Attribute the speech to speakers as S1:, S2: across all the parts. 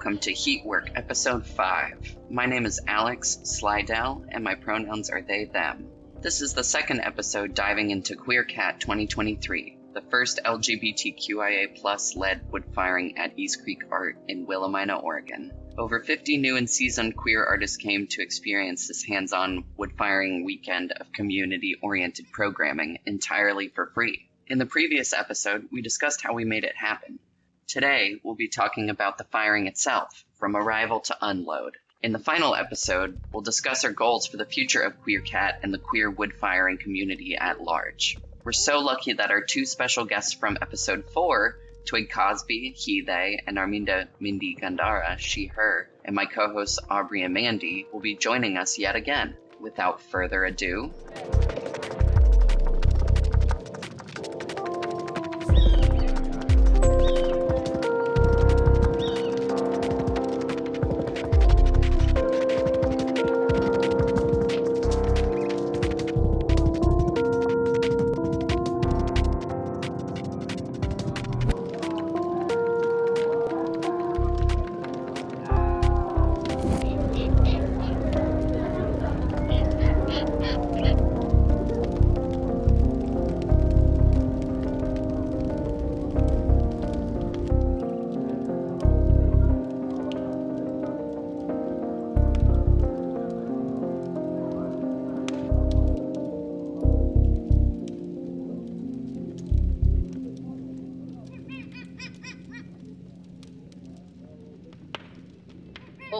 S1: welcome to Heat Work Episode 5. My name is Alex Slidell, and my pronouns are they, them. This is the second episode diving into QueerCat 2023, the first LGBTQIA led wood firing at East Creek Art in Willamina, Oregon. Over 50 new and seasoned queer artists came to experience this hands on wood firing weekend of community oriented programming entirely for free. In the previous episode, we discussed how we made it happen. Today, we'll be talking about the firing itself, from arrival to unload. In the final episode, we'll discuss our goals for the future of QueerCat and the queer wood firing community at large. We're so lucky that our two special guests from episode 4 Twig Cosby, he, they, and Arminda Mindi Gandara, she, her, and my co hosts Aubrey and Mandy will be joining us yet again. Without further ado,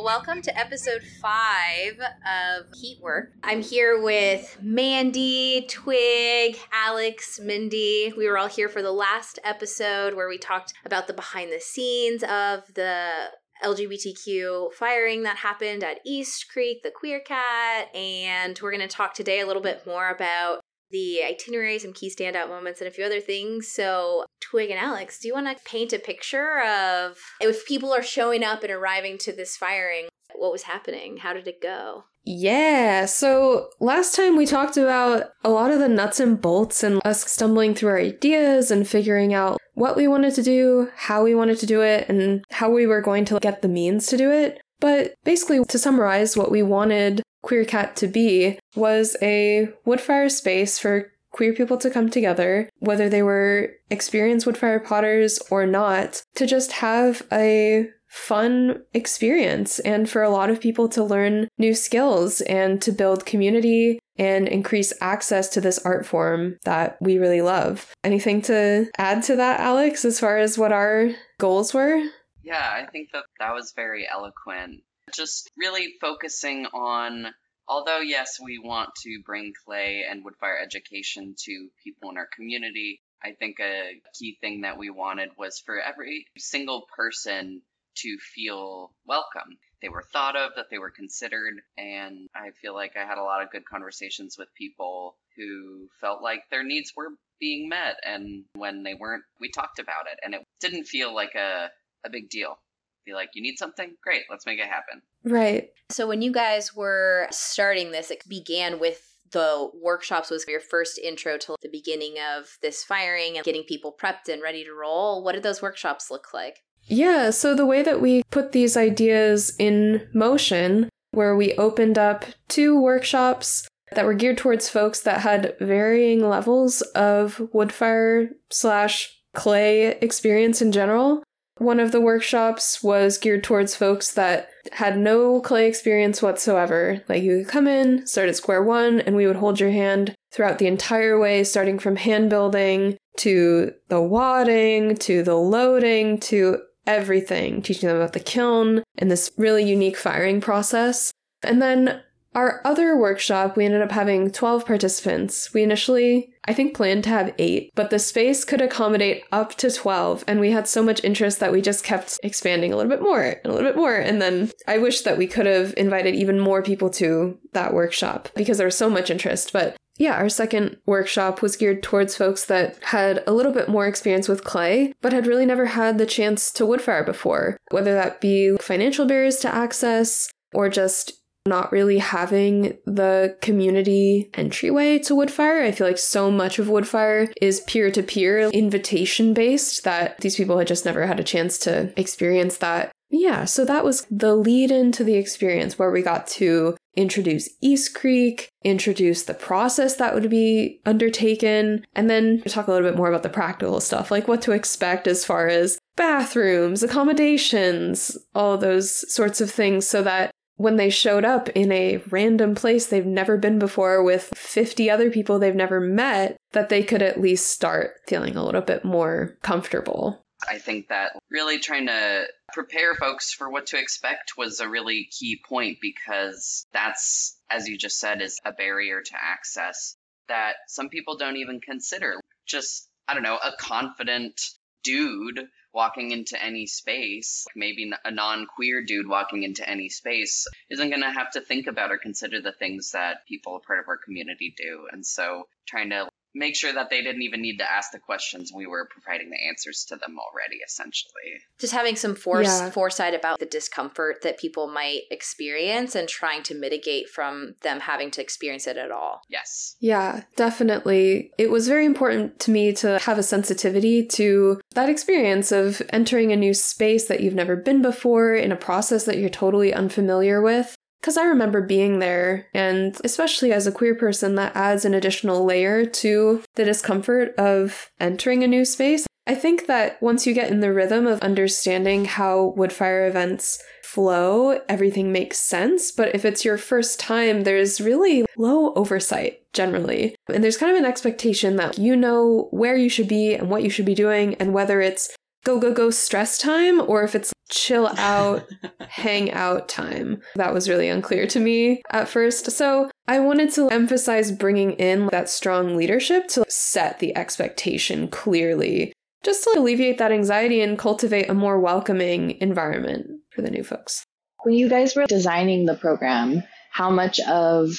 S2: Well, welcome to episode five of Heat Work. I'm here with Mandy, Twig, Alex, Mindi. We were all here for the last episode where we talked about the behind the scenes of the LGBTQ firing that happened at East Creek, the QueerCat, and we're going to talk today a little bit more about the itinerary, some key standout moments, and a few other things. So, Twig and Alex, do you want to paint a picture of if people are showing up and arriving to this firing, what was happening? How did it go?
S3: Yeah, so last time we talked about a lot of the nuts and bolts and us stumbling through our ideas and figuring out what we wanted to do, how we wanted to do it, and how we were going to get the means to do it. But basically, to summarize, what we wanted QueerCat to be was a woodfire space for queer people to come together, whether they were experienced woodfire potters or not, to just have a fun experience and for a lot of people to learn new skills and to build community and increase access to this art form that we really love. Anything to add to that, Alex, as far as what our goals were?
S1: Yeah, I think that that was very eloquent. Just really focusing on, although, yes, we want to bring clay and woodfire education to people in our community, I think a key thing that we wanted was for every single person to feel welcome. They were thought of, that they were considered, and I feel like I had a lot of good conversations with people who felt like their needs were being met. And when they weren't, we talked about it, and it didn't feel like a, a big deal. Be like, you need something? Great, let's make it happen.
S3: Right.
S2: So, when you guys were starting this, it began with the workshops was your first intro to the beginning of this firing and getting people prepped and ready to roll. What did those workshops look like?
S3: Yeah, so the way that we put these ideas in motion, where we opened up two workshops that were geared towards folks that had varying levels of woodfire slash clay experience in general. One of the workshops was geared towards folks that had no clay experience whatsoever. Like you could come in, start at square one, and we would hold your hand throughout the entire way, starting from hand building to the wadding to the loading to everything, teaching them about the kiln and this really unique firing process. And then our other workshop, we ended up having 12 participants. We initially, I think, planned to have eight, but the space could accommodate up to 12. And we had so much interest that we just kept expanding a little bit more and a little bit more. And then I wish that we could have invited even more people to that workshop because there was so much interest. But yeah, our second workshop was geared towards folks that had a little bit more experience with clay, but had really never had the chance to woodfire before, whether that be financial barriers to access or just not really having the community entryway to woodfire. I feel like so much of woodfire is peer to peer, invitation based, that these people had just never had a chance to experience that Yeah, so that was the lead into the experience where we got to introduce East Creek, introduce the process that would be undertaken, and then talk a little bit more about the practical stuff, like what to expect as far as bathrooms, accommodations, all those sorts of things, so that when they showed up in a random place they've never been before with 50 other people they've never met, that they could at least start feeling a little bit more comfortable.
S1: I think that really trying to prepare folks for what to expect was a really key point because that's, as you just said, is a barrier to access that some people don't even consider. Just, I don't know, a confident dude walking into any space, maybe a non queer dude walking into any space, isn't going to have to think about or consider the things that people a part of our community do. And so trying to make sure that they didn't even need to ask the questions. We were providing the answers to them already essentially.
S2: Just having some force yeah. foresight about the discomfort that people might experience and trying to mitigate from them having to experience it at all.
S1: Yes.
S3: Yeah definitely. It was very important to me to have a sensitivity to that experience of entering a new space that you've never been before in a process that you're totally unfamiliar with because I remember being there, and especially as a queer person, that adds an additional layer to the discomfort of entering a new space. I think that once you get in the rhythm of understanding how woodfire events flow, everything makes sense. But if it's your first time, there's really low oversight generally. And there's kind of an expectation that you know where you should be and what you should be doing, and whether it's go, go, go stress time or if it's chill out, hang out time. That was really unclear to me at first. So I wanted to emphasize bringing in that strong leadership to set the expectation clearly, just to alleviate that anxiety and cultivate a more welcoming environment for the new folks.
S4: When you guys were designing the program, how much of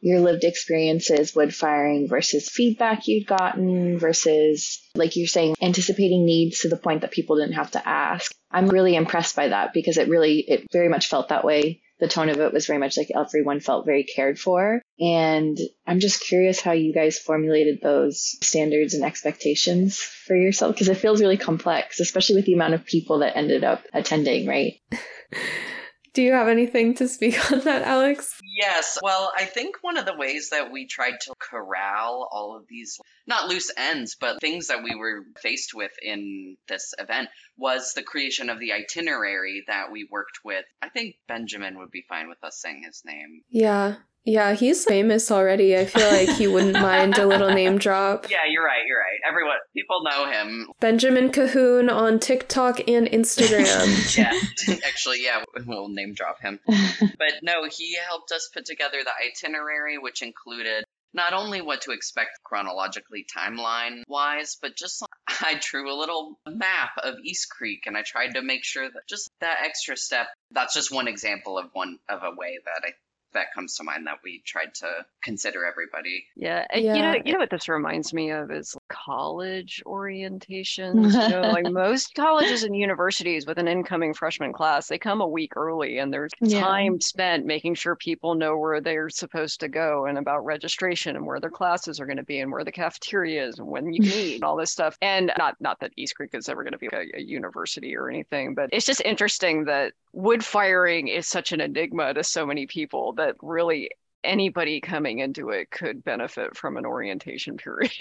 S4: your lived experiences wood firing versus feedback you'd gotten versus like you're saying anticipating needs to the point that people didn't have to ask. I'm really impressed by that because it really it very much felt that way. The tone of it was very much like everyone felt very cared for. And i'm just curious how you guys formulated those standards and expectations for yourself because it feels really complex especially with the amount of people that ended up attending right
S3: Do you have anything to speak on that, Alex?
S1: Yes. Well, I think one of the ways that we tried to corral all of these, not loose ends, but things that we were faced with in this event was the creation of the itinerary that we worked with. I think Benjamin would be fine with us saying his name.
S3: Yeah. Yeah, he's famous already. I feel like he wouldn't mind a little name drop.
S1: Yeah, you're right. You're right. Everyone, people know him.
S3: Benjamin Cahoon on TikTok and Instagram.
S1: yeah, actually, yeah, we'll name drop him. but no, he helped us put together the itinerary, which included not only what to expect chronologically timeline wise, but just I drew a little map of East Creek and I tried to make sure that just that extra step. That's just one example of one of a way that I that comes to mind that we tried to consider everybody.
S5: Yeah, yeah. you know, you know what this reminds me of is college orientations. you know, like most colleges and universities with an incoming freshman class, they come a week early, and there's yeah. time spent making sure people know where they're supposed to go and about registration and where their classes are going to be and where the cafeteria is and when you can eat and all this stuff. And not not that East Creek is ever going to be a, a university or anything, but it's just interesting that wood firing is such an enigma to so many people that really anybody coming into it could benefit from an orientation period.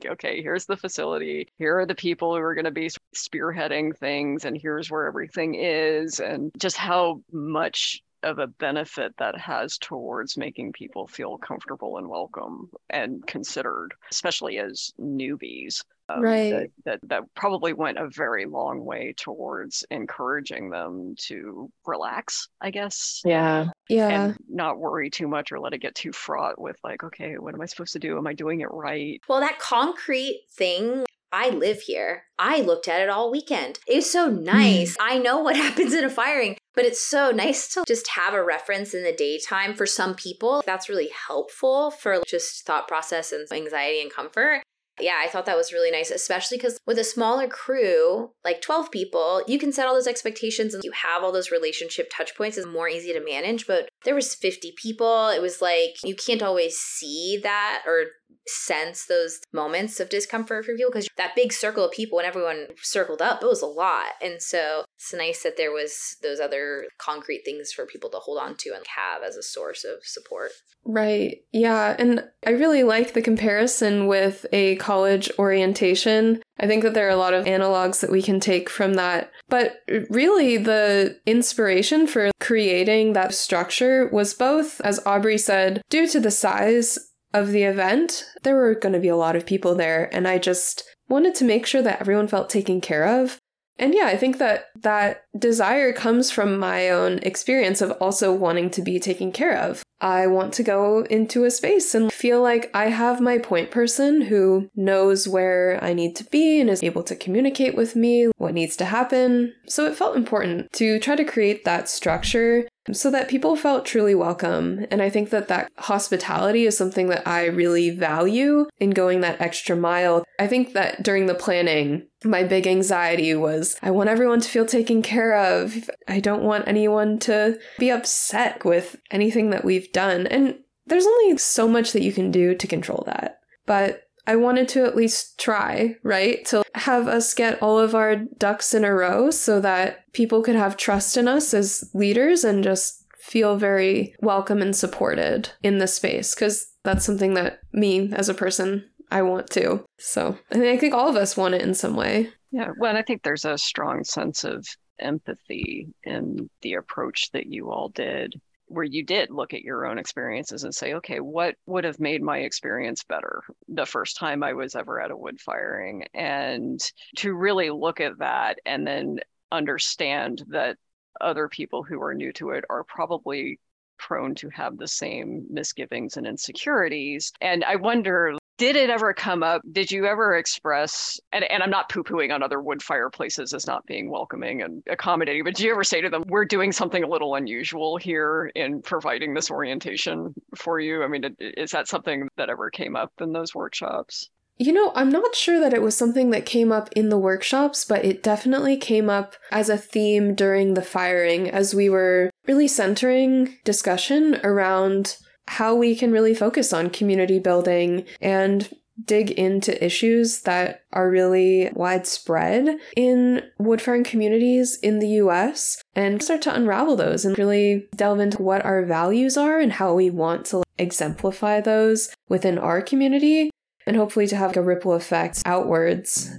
S5: okay, here's the facility. Here are the people who are going to be spearheading things, and here's where everything is, and just how much of a benefit that has towards making people feel comfortable and welcome and considered, especially as newbies.
S3: Um, right.
S5: That, that, that probably went a very long way towards encouraging them to relax, I guess.
S4: Yeah.
S3: Yeah.
S5: And not worry too much or let it get too fraught with like, okay, what am I supposed to do? Am I doing it right?
S2: Well, that concrete thing I live here. I looked at it all weekend. It's so nice. I know what happens in a firing, but it's so nice to just have a reference in the daytime for some people. That's really helpful for just thought process and anxiety and comfort yeah, I thought that was really nice, especially because with a smaller crew, like 12 people, you can set all those expectations and you have all those relationship touch points. It's more easy to manage. But there was 50 people. It was like you can't always see that or sense those moments of discomfort for people because that big circle of people when everyone circled up, it was a lot. And so it's nice that there was those other concrete things for people to hold on to and have as a source of support.
S3: Right. Yeah. And I really like the comparison with a college orientation. I think that there are a lot of analogs that we can take from that. But really, the inspiration for creating that structure was both, as Aubrey said, due to the size of the event, there were going to be a lot of people there. And I just wanted to make sure that everyone felt taken care of. And yeah, I think that that desire comes from my own experience of also wanting to be taken care of. I want to go into a space and feel like I have my point person who knows where I need to be and is able to communicate with me what needs to happen. So it felt important to try to create that structure so that people felt truly welcome. And I think that that hospitality is something that I really value in going that extra mile. I think that during the planning, my big anxiety was I want everyone to feel taken care of. I don't want anyone to be upset with anything that we've done. And there's only so much that you can do to control that. But I wanted to at least try, right? To have us get all of our ducks in a row so that people could have trust in us as leaders and just feel very welcome and supported in the space. Because that's something that me as a person, I want to. So I, mean, I think all of us want it in some way.
S5: Yeah. Well, I think there's a strong sense of empathy in the approach that you all did where you did look at your own experiences and say, okay, what would have made my experience better the first time I was ever at a wood firing? And to really look at that and then understand that other people who are new to it are probably prone to have the same misgivings and insecurities. And I wonder did it ever come up? Did you ever express, and, and I'm not poo pooing on other wood fireplaces as not being welcoming and accommodating, but did you ever say to them, we're doing something a little unusual here in providing this orientation for you? I mean, is that something that ever came up in those workshops?
S3: You know, I'm not sure that it was something that came up in the workshops, but it definitely came up as a theme during the firing as we were really centering discussion around how we can really focus on community building and dig into issues that are really widespread in woodfiring communities in the US and start to unravel those and really delve into what our values are and how we want to exemplify those within our community and hopefully to have a ripple effect outwards.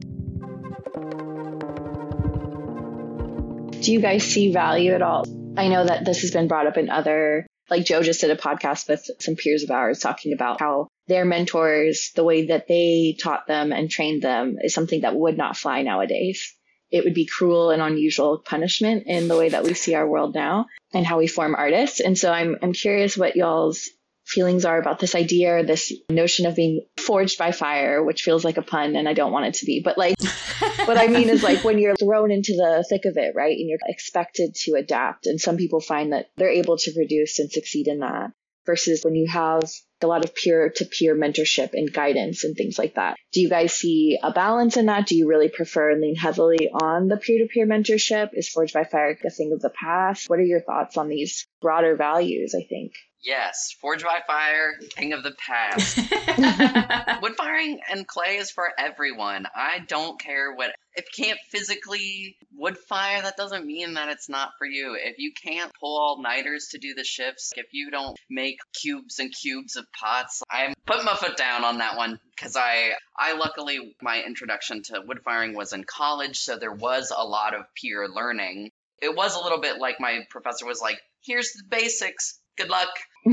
S4: Do you guys see value at all? I know that this has been brought up in other like Joe just did a podcast with some peers of ours talking about how their mentors, the way that they taught them and trained them is something that would not fly nowadays. It would be cruel and unusual punishment in the way that we see our world now and how we form artists. And so I'm, I'm curious what y'all's feelings are about this idea, or this notion of being forged by fire, which feels like a pun and I don't want it to be. But like, what I mean is like when you're thrown into the thick of it, right? And you're expected to adapt. And some people find that they're able to produce and succeed in that versus when you have a lot of peer to peer mentorship and guidance and things like that. Do you guys see a balance in that? Do you really prefer and lean heavily on the peer to peer mentorship? Is Forged by Fire a thing of the past? What are your thoughts on these broader values? I think.
S1: Yes, Forge by Fire, King of the Past. Wood firing and clay is for everyone. I don't care what. If you can't physically wood fire, that doesn't mean that it's not for you. If you can't pull all nighters to do the shifts, if you don't make cubes and cubes of pots, I'm putting my foot down on that one because I, I luckily my introduction to wood firing was in college, so there was a lot of peer learning. It was a little bit like my professor was like, "Here's the basics good luck.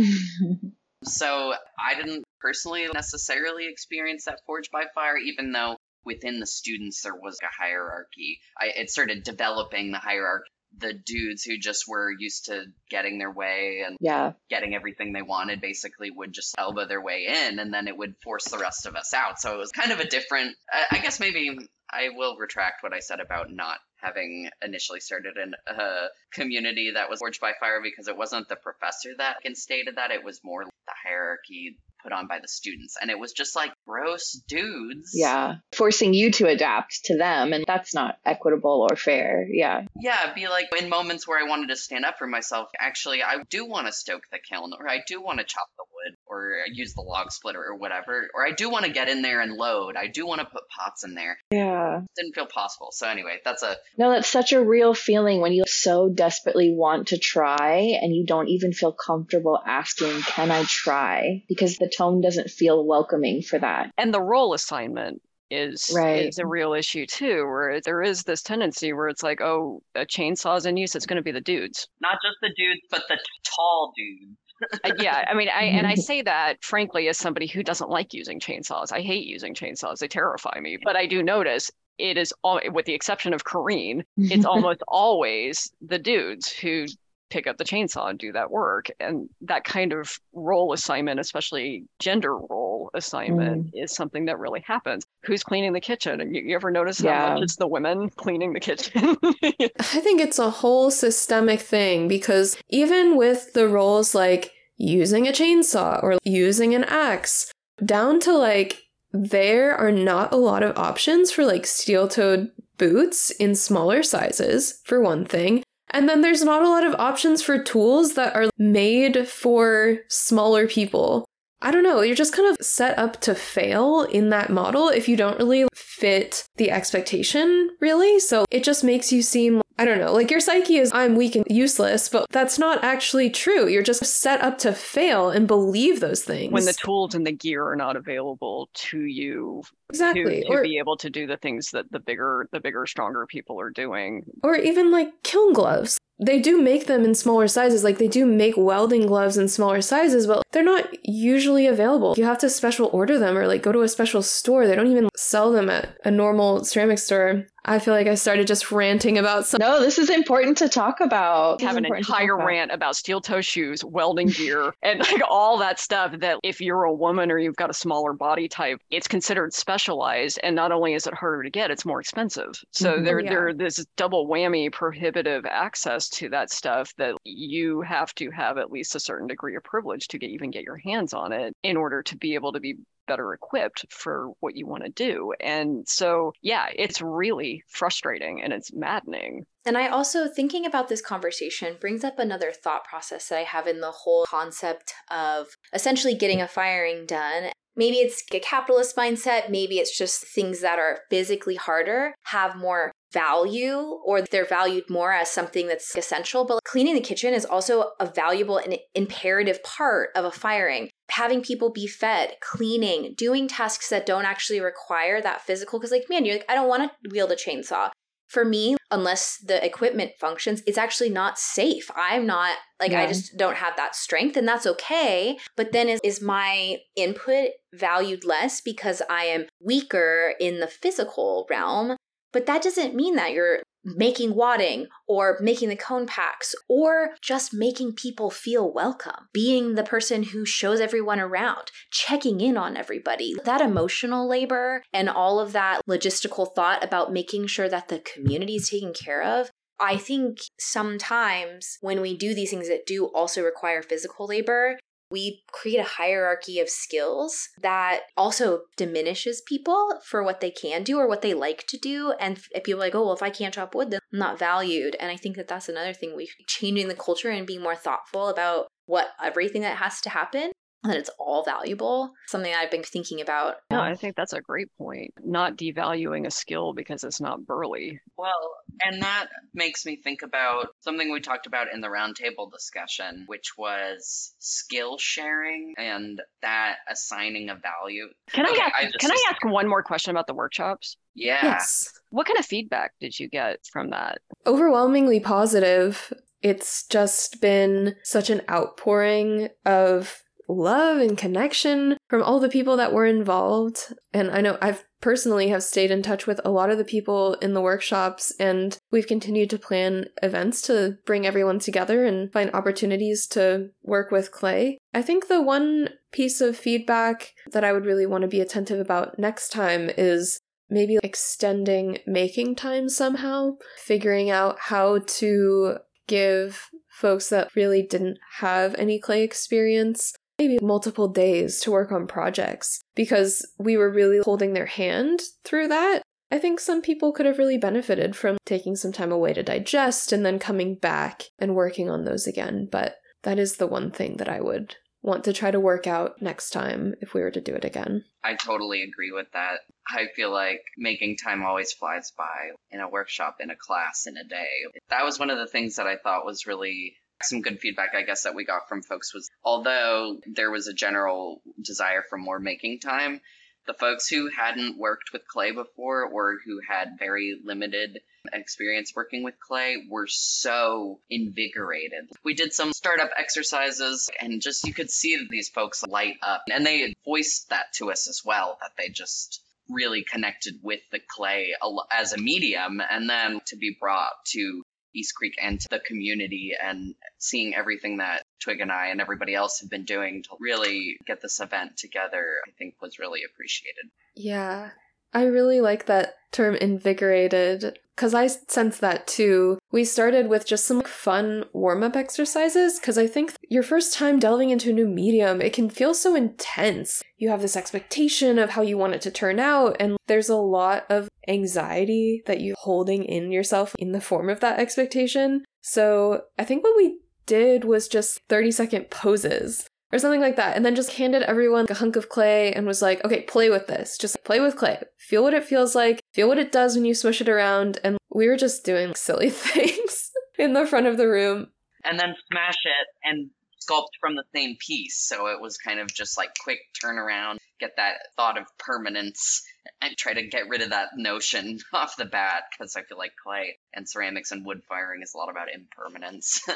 S1: so I didn't personally necessarily experience that Forge by Fire, even though within the students there was a hierarchy. I, it started developing the hierarchy. The dudes who just were used to getting their way and
S4: yeah.
S1: getting everything they wanted basically would just elbow their way in and then it would force the rest of us out. So it was kind of a different, I guess maybe I will retract what I said about not having initially started in a community that was forged by fire because it wasn't the professor that instated that. It was more the hierarchy put on by the students. And it was just like gross dudes.
S4: Yeah. Forcing you to adapt to them. And that's not equitable or fair. Yeah.
S1: Yeah, be like in moments where I wanted to stand up for myself, actually, I do want to stoke the kiln, or I do want to chop the wood, or use the log splitter, or whatever, or I do want to get in there and load. I do want to put pots in there.
S4: Yeah.
S1: Didn't feel possible. So, anyway, that's a.
S4: No, that's such a real feeling when you so desperately want to try and you don't even feel comfortable asking, Can I try? Because the tone doesn't feel welcoming for that.
S5: And the role assignment is
S4: Right.
S5: is a real issue too, where there is this tendency where it's like, oh, a chainsaw's in use, it's going to be the dudes.
S1: Not just the dudes, but the tall dudes.
S5: Uh, yeah, I mean, I and I say that frankly as somebody who doesn't like using chainsaws. I hate using chainsaws; they terrify me. But I do notice it is all, with the exception of Kareen, it's almost always the dudes who pick up the chainsaw and do that work. And that kind of role assignment, especially gender role assignment, mm. is something that really happens. Who's cleaning the kitchen? You, you ever notice how
S4: Yeah.
S5: much it's the women cleaning the kitchen?
S3: I think it's a whole systemic thing because even with the roles like using a chainsaw or using an axe, down to like there are not a lot of options for like steel toed boots in smaller sizes, for one thing. And then there's not a lot of options for tools that are made for smaller people. I don't know, you're just kind of set up to fail in that model if you don't really fit the expectation, really. So it just makes you seem, I don't know, like your psyche is, I'm weak and useless, but that's not actually true. You're just set up to fail and believe those things.
S5: when the tools and the gear are not available to you
S3: exactly.
S5: to, to
S3: or,
S5: be able to do the things that the bigger the bigger stronger people are doing
S3: or even like kiln gloves. They do make them in smaller sizes, like they do make welding gloves in smaller sizes, but they're not usually available. You have to special order them or like go to a special store. They don't even sell them at a normal ceramic store. I feel like I started just ranting about some.
S4: No, this is important to talk about.
S5: Have an
S4: important to talk
S5: entire
S4: about.
S5: rant about steel toe shoes welding gear and like all that stuff that if you're a woman or you've got a smaller body type it's considered specialized and not only is it harder to get it's more expensive so
S4: Mhm.
S5: there
S3: Yeah.
S5: there this double whammy prohibitive access to that stuff that you have to have at least a certain degree of privilege to get even get your hands on it in order to be able to be better equipped for what you want to do and so yeah it's really frustrating and it's maddening
S2: And I also, thinking about this conversation, brings up another thought process that I have in the whole concept of essentially getting a firing done. Maybe it's a capitalist mindset, maybe it's just things that are physically harder have more value or they're valued more as something that's essential. But cleaning the kitchen is also a valuable and imperative part of a firing. Having people be fed, cleaning, doing tasks that don't actually require that physical. Because, like, man, you're like, I don't want to wield a chainsaw for me, unless the equipment functions, it's actually not safe. I'm not like I just don't have that strength, and that's okay. But then is, is my input valued less because I am weaker in the physical realm? But that doesn't mean that you're making wadding or making the cone packs or just making people feel welcome, being the person who shows everyone around, checking in on everybody. That emotional labor and all of that logistical thought about making sure that the community is taken care of. I think sometimes when we do these things that do also require physical labor, we create a hierarchy of skills that also diminishes people for what they can do or what they like to do. And if people are like, oh, well, if I can't chop wood, then I'm not valued. And I think that that's another thing we changing the culture and being more thoughtful about what everything that has to happen that it's all valuable. Something I've been thinking about.
S5: No, I think that's a great point. Not devaluing a skill because it's not burly.
S1: Well, and that makes me think about something we talked about in the roundtable discussion, which was skill sharing and that assigning a value.
S5: Can
S1: Okay,
S5: I ask,
S1: I just-
S5: can I ask one more question about the workshops?
S1: Yeah.
S3: Yes.
S5: What kind of feedback did you get from that?
S3: Overwhelmingly positive. It's just been such an outpouring of love and connection from all the people that were involved. And I know I've personally have stayed in touch with a lot of the people in the workshops and we've continued to plan events to bring everyone together and find opportunities to work with clay. I think the one piece of feedback that I would really want to be attentive about next time is maybe extending making time somehow, figuring out how to give folks that really didn't have any clay experience maybe multiple days to work on projects because we were really holding their hand through that. I think some people could have really benefited from taking some time away to digest and then coming back and working on those again. But that is the one thing that I would want to try to work out next time if we were to do it again.
S1: I totally agree with that. I feel like making time always flies by in a workshop, in a class, in a day. That was one of the things that I thought was really some good feedback I guess that we got from folks was although there was a general desire for more making time, the folks who hadn't worked with clay before or who had very limited experience working with clay were so invigorated. We did some startup exercises and just you could see that these folks light up and they voiced that to us as well that they just really connected with the clay as a medium and then to be brought to East Creek and to the community and seeing everything that Twig and I and everybody else have been doing to really get this event together, I think was really appreciated.
S3: Yeah. I really like that term invigorated because I sense that too. We started with just some fun warm up exercises because I think your first time delving into a new medium, it can feel so intense. You have this expectation of how you want it to turn out, and there's a lot of anxiety that you're holding in yourself in the form of that expectation. So I think what we did was just 30 second poses or something like that. And then just handed everyone a hunk of clay and was like, okay, play with this. Just play with clay. Feel what it feels like. Feel what it does when you swish it around. And we were just doing silly things in the front of the room.
S1: And then smash it and sculpt from the same piece. So it was kind of just like quick turnaround, get that thought of permanence and try to get rid of that notion off the bat because I feel like clay and ceramics and wood firing is a lot about impermanence.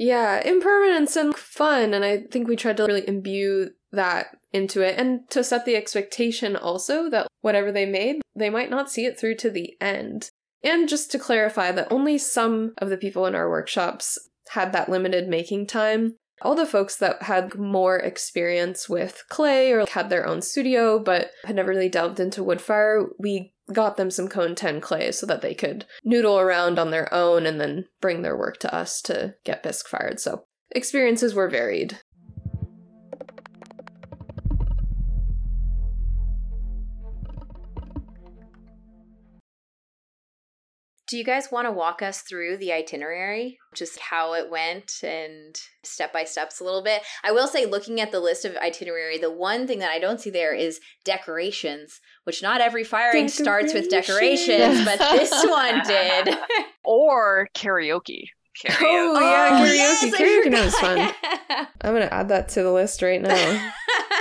S3: Yeah, impermanence and fun. And I think we tried to really imbue that into it and to set the expectation also that whatever they made, they might not see it through to the end. And just to clarify that only some of the people in our workshops had that limited making time. All the folks that had more experience with clay or had their own studio but had never really delved into wood fire, we got them some cone 10 clay so that they could noodle around on their own and then bring their work to us to get bisque fired. So experiences were varied.
S2: Do you guys want to walk us through the itinerary? Just how it went and step by steps a little bit? I will say, looking at the list of itinerary, the one thing that I don't see there is decorations, which not every firing starts with decorations, but this one did.
S5: or karaoke.
S3: Karaoke. Oh, yeah, oh, karaoke. Yes, karaoke was fun. I'm going to add that to the list right now.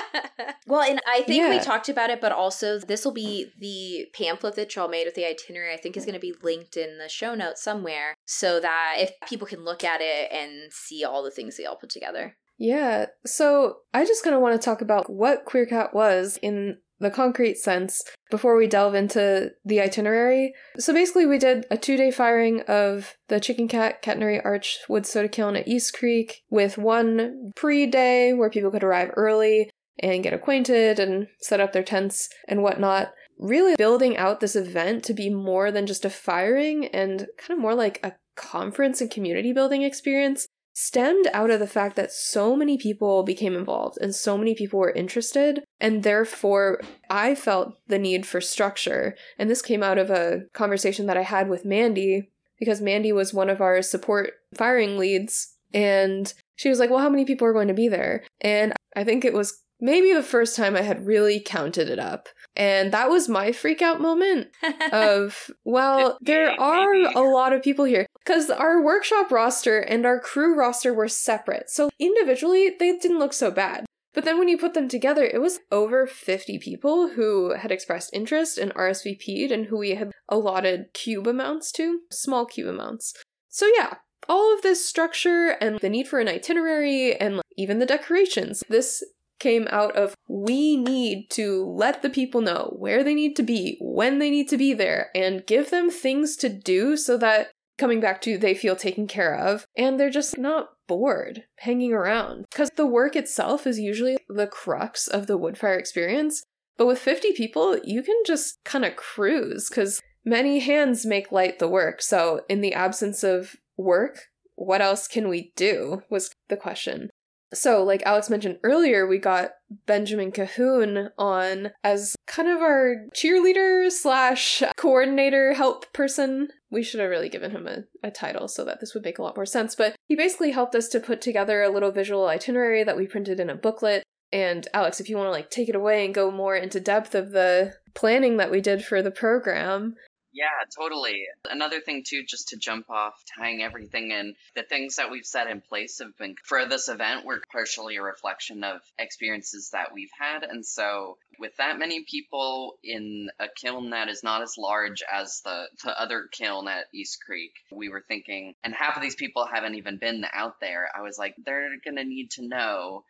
S2: well, and I think yeah. we talked about it, but also this will be the pamphlet that y'all made with the itinerary. I think is going to be linked in the show notes somewhere so that if people can look at it and see all the things they all put together.
S3: Yeah. So I just kind of want to talk about what QueerCat was in the concrete sense before we delve into the itinerary. So basically, we did a two day firing of the Chicken Cat Catenary Arch Wood Soda Kiln at East Creek with one pre day where people could arrive early and get acquainted and set up their tents and whatnot. Really building out this event to be more than just a firing and kind of more like a conference and community building experience stemmed out of the fact that so many people became involved and so many people were interested. And therefore, I felt the need for structure. And this came out of a conversation that I had with Mandy because Mandy was one of our support firing leads. And she was like, Well, how many people are going to be there? And I think it was maybe the first time I had really counted it up. And that was my freak out moment of, well, there are a lot of people here. Because our workshop roster and our crew roster were separate. So individually, they didn't look so bad. But then when you put them together, it was over 50 people who had expressed interest and RSVP'd and who we had allotted cube amounts to, small cube amounts. So yeah, all of this structure and the need for an itinerary and even the decorations, this came out of we need to let the people know where they need to be, when they need to be there, and give them things to do so that coming back to they feel taken care of and they're just not bored hanging around. Because the work itself is usually the crux of the woodfire experience. But with 50 people, you can just kind of cruise because many hands make light the work. So, in the absence of work, what else can we do? Was the question. So, like Alex mentioned earlier, we got Benjamin Cahoon on as kind of our cheerleader slash coordinator help person. We should have really given him a, a title so that this would make a lot more sense. But he basically helped us to put together a little visual itinerary that we printed in a booklet. And Alex, if you want to like take it away and go more into depth of the planning that we did for the program,
S1: yeah, totally. Another thing too, just to jump off, tying everything in, the things that we've set in place have been for this event were partially a reflection of experiences that we've had. And so with that many people in a kiln that is not as large as the, the other kiln at East Creek, we were thinking, and half of these people haven't even been out there. I was like, they're gonna need to know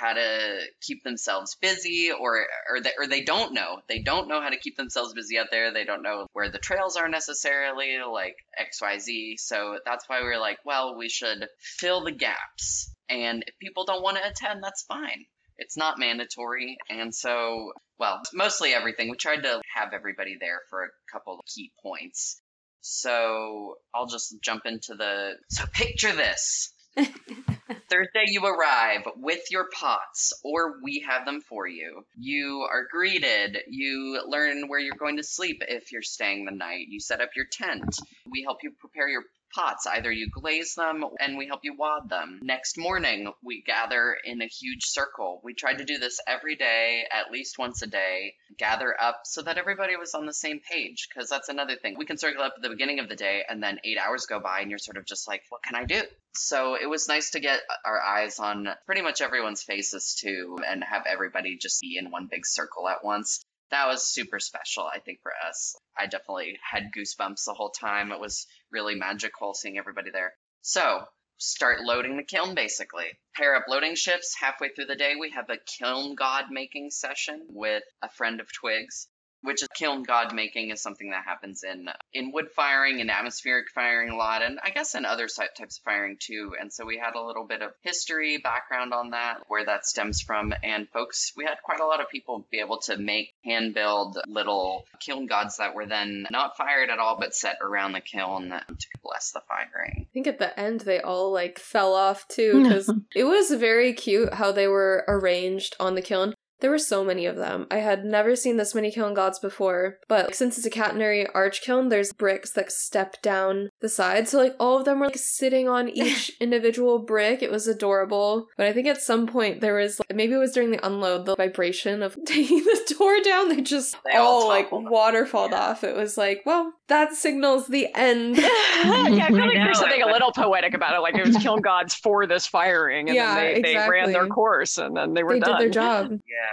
S1: how to keep themselves busy or or they, or they don't know. They don't know how to keep themselves busy out there. They don't know where the trails are necessarily like xyz so that's why we are like well we should fill the gaps. And if people don't want to attend that's fine. It's not mandatory. And so well mostly everything. We tried to have everybody there for a couple of key points. So i'll just jump into the so picture this Thursday, you arrive with your pots, or we have them for you. You are greeted. You learn where you're going to sleep if you're staying the night. You set up your tent. We help you prepare your pots. Either you glaze them and we help you wad them. Next morning, we gather in a huge circle. We tried to do this every day, at least once a day, gather up so that everybody was on the same page. Because that's another thing. We can circle up at the beginning of the day and then eight hours go by and you're sort of just like, what can I do? So it was nice to get our eyes on pretty much everyone's faces too and have everybody just be in one big circle at once that was super special, I think, for us. I definitely had goosebumps the whole time. It was really magical seeing everybody there. So, start loading the kiln basically. Pair up loading ships. Halfway through the day, we have a kiln god making session with a friend of Twig's which is kiln god making is something that happens in in wood firing and atmospheric firing a lot and i guess in other types of firing too and so we had a little bit of history background on that where that stems from and folks we had quite a lot of people be able to make hand build little kiln gods that were then not fired at all but set around the kiln to bless the firing.
S3: I think at the end they all like fell off too because it was very cute how they were arranged on the kiln there were so many of them. I had never seen this many kiln gods before, but since it's a catenary arch kiln, there's bricks that step down the side. So like all of them were like sitting on each individual brick. It was adorable. But I think at some point there was like, maybe it was during the unload, the vibration of taking the door down, they just they all, all like waterfalled yeah. off. It was like, well, that signals the end.
S5: yeah, I feel like there's something a little poetic about it. Like it was kiln gods for this firing, and yeah, then they, exactly. they ran their course, and then they were
S3: they
S5: done.
S3: did their job.
S1: Yeah.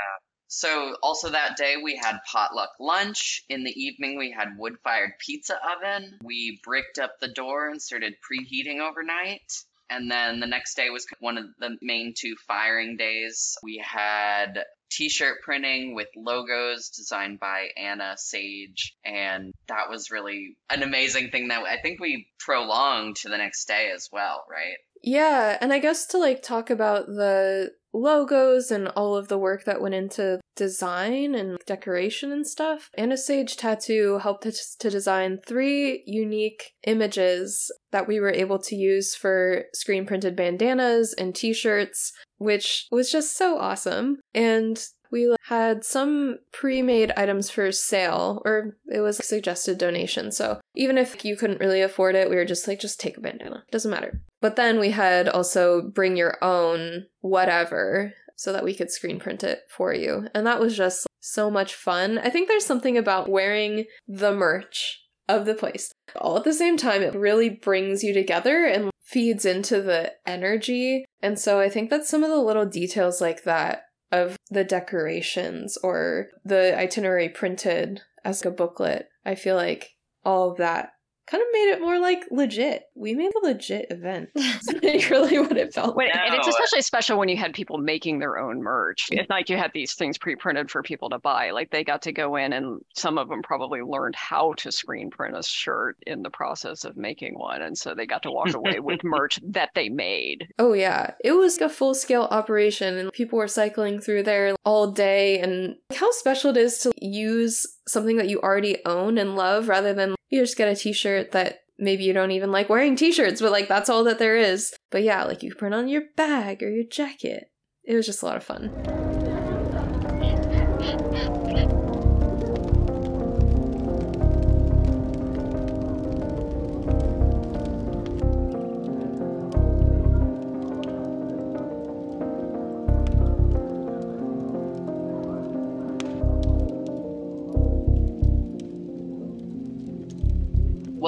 S1: So also that day we had potluck lunch. In the evening we had wood-fired pizza oven. We bricked up the door and started preheating overnight. And then the next day was one of the main two firing days. We had t-shirt printing with logos designed by Anna Sage and that was really an amazing thing that I think we prolonged to the next day as well, right?
S3: Yeah, and I guess to like talk about the logos and all of the work that went into design and decoration and stuff. Anna Sage Tattoo helped us to design three unique images that we were able to use for screen printed bandanas and t shirts, which was just so awesome. And we had some pre made items for sale, or it was suggested donation. So even if you couldn't really afford it, we were just like, just take a bandana. Doesn't matter. But then we had also bring your own whatever so that we could screen print it for you. And that was just so much fun. I think there's something about wearing the merch of the place all at the same time. It really brings you together and feeds into the energy. And so I think that some of the little details like that of the decorations or the itinerary printed as a booklet. I feel like all of that kind of made it more like legit. We made a legit event. That's really what it felt
S5: like. And it's especially special when you had people making their own merch. It's like you had these things pre-printed for people to buy. Like they got to go in and some of them probably learned how to screen print a shirt in the process of making one. And so they got to walk away with merch that they made.
S3: Oh yeah. It was a full-scale operation and people were cycling through there all day and how special it is to use something that you already own and love rather than you just get a t-shirt that maybe you don't even like wearing t-shirts, but like that's all that there is. But yeah, like you put on your bag or your jacket. It was just a lot of fun.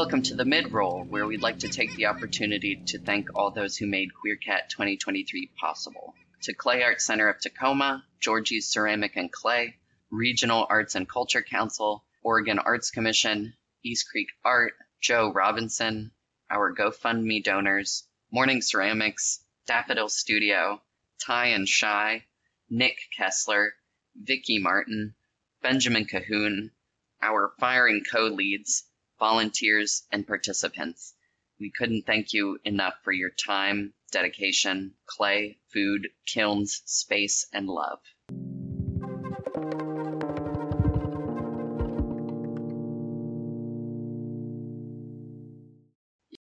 S1: Welcome to the mid roll, where we'd like to take the opportunity to thank all those who made QueerCat 2023 possible. To Clay Art Center of Tacoma, Georgie's Ceramic and Clay, Regional Arts and Culture Council, Oregon Arts Commission, East Creek Art, Joe Robinson, our GoFundMe donors, Morning Ceramics, Daffodill Studio, Ty and Chey, Nick Kesler, Vicki Martin, Benjamin Cahoon, our firing co-leads, volunteers, and participants. We couldn't thank you enough for your time, dedication, clay, food, kilns, space, and love.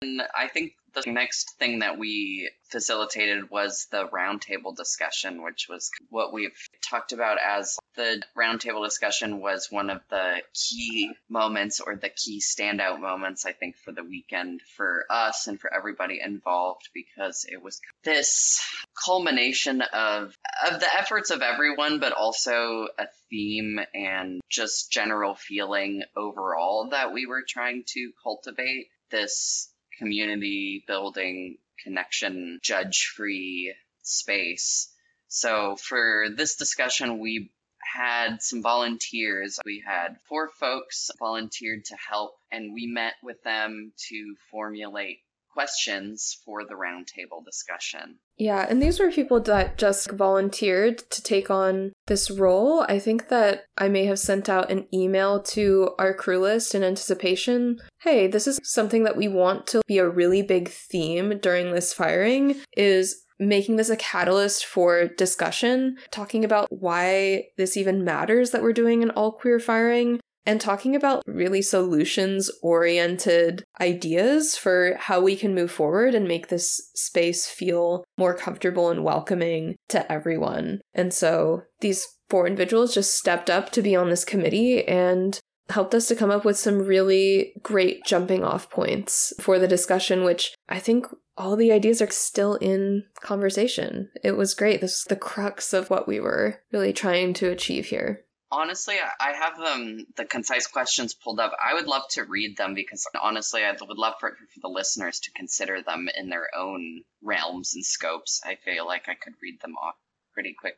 S1: And I think the next thing that we facilitated was the roundtable discussion, which was what we've talked about as the roundtable discussion was one of the key moments or the key standout moments, I think, for the weekend for us and for everybody involved because it was this culmination of of the efforts of everyone, but also a theme and just general feeling overall that we were trying to cultivate this community building connection judge free space. So for this discussion we had some volunteers. We had four folks volunteered to help and we met with them to formulate questions for the roundtable discussion.
S3: Yeah, and these were people that just volunteered to take on this role. I think that I may have sent out an email to our crew list in anticipation. Hey, this is something that we want to be a really big theme during this firing is making this a catalyst for discussion, talking about why this even matters that we're doing an all queer firing, and talking about really solutions oriented ideas for how we can move forward and make this space feel more comfortable and welcoming to everyone. And so these four individuals just stepped up to be on this committee and helped us to come up with some really great jumping off points for the discussion, which I think all the ideas are still in conversation. It was great. This is the crux of what we were really trying to achieve here
S1: honestly, I have them the concise questions pulled up. I would love to read them because honestly, I would love for, for the listeners to consider them in their own realms and scopes. I feel like I could read them off pretty quickly.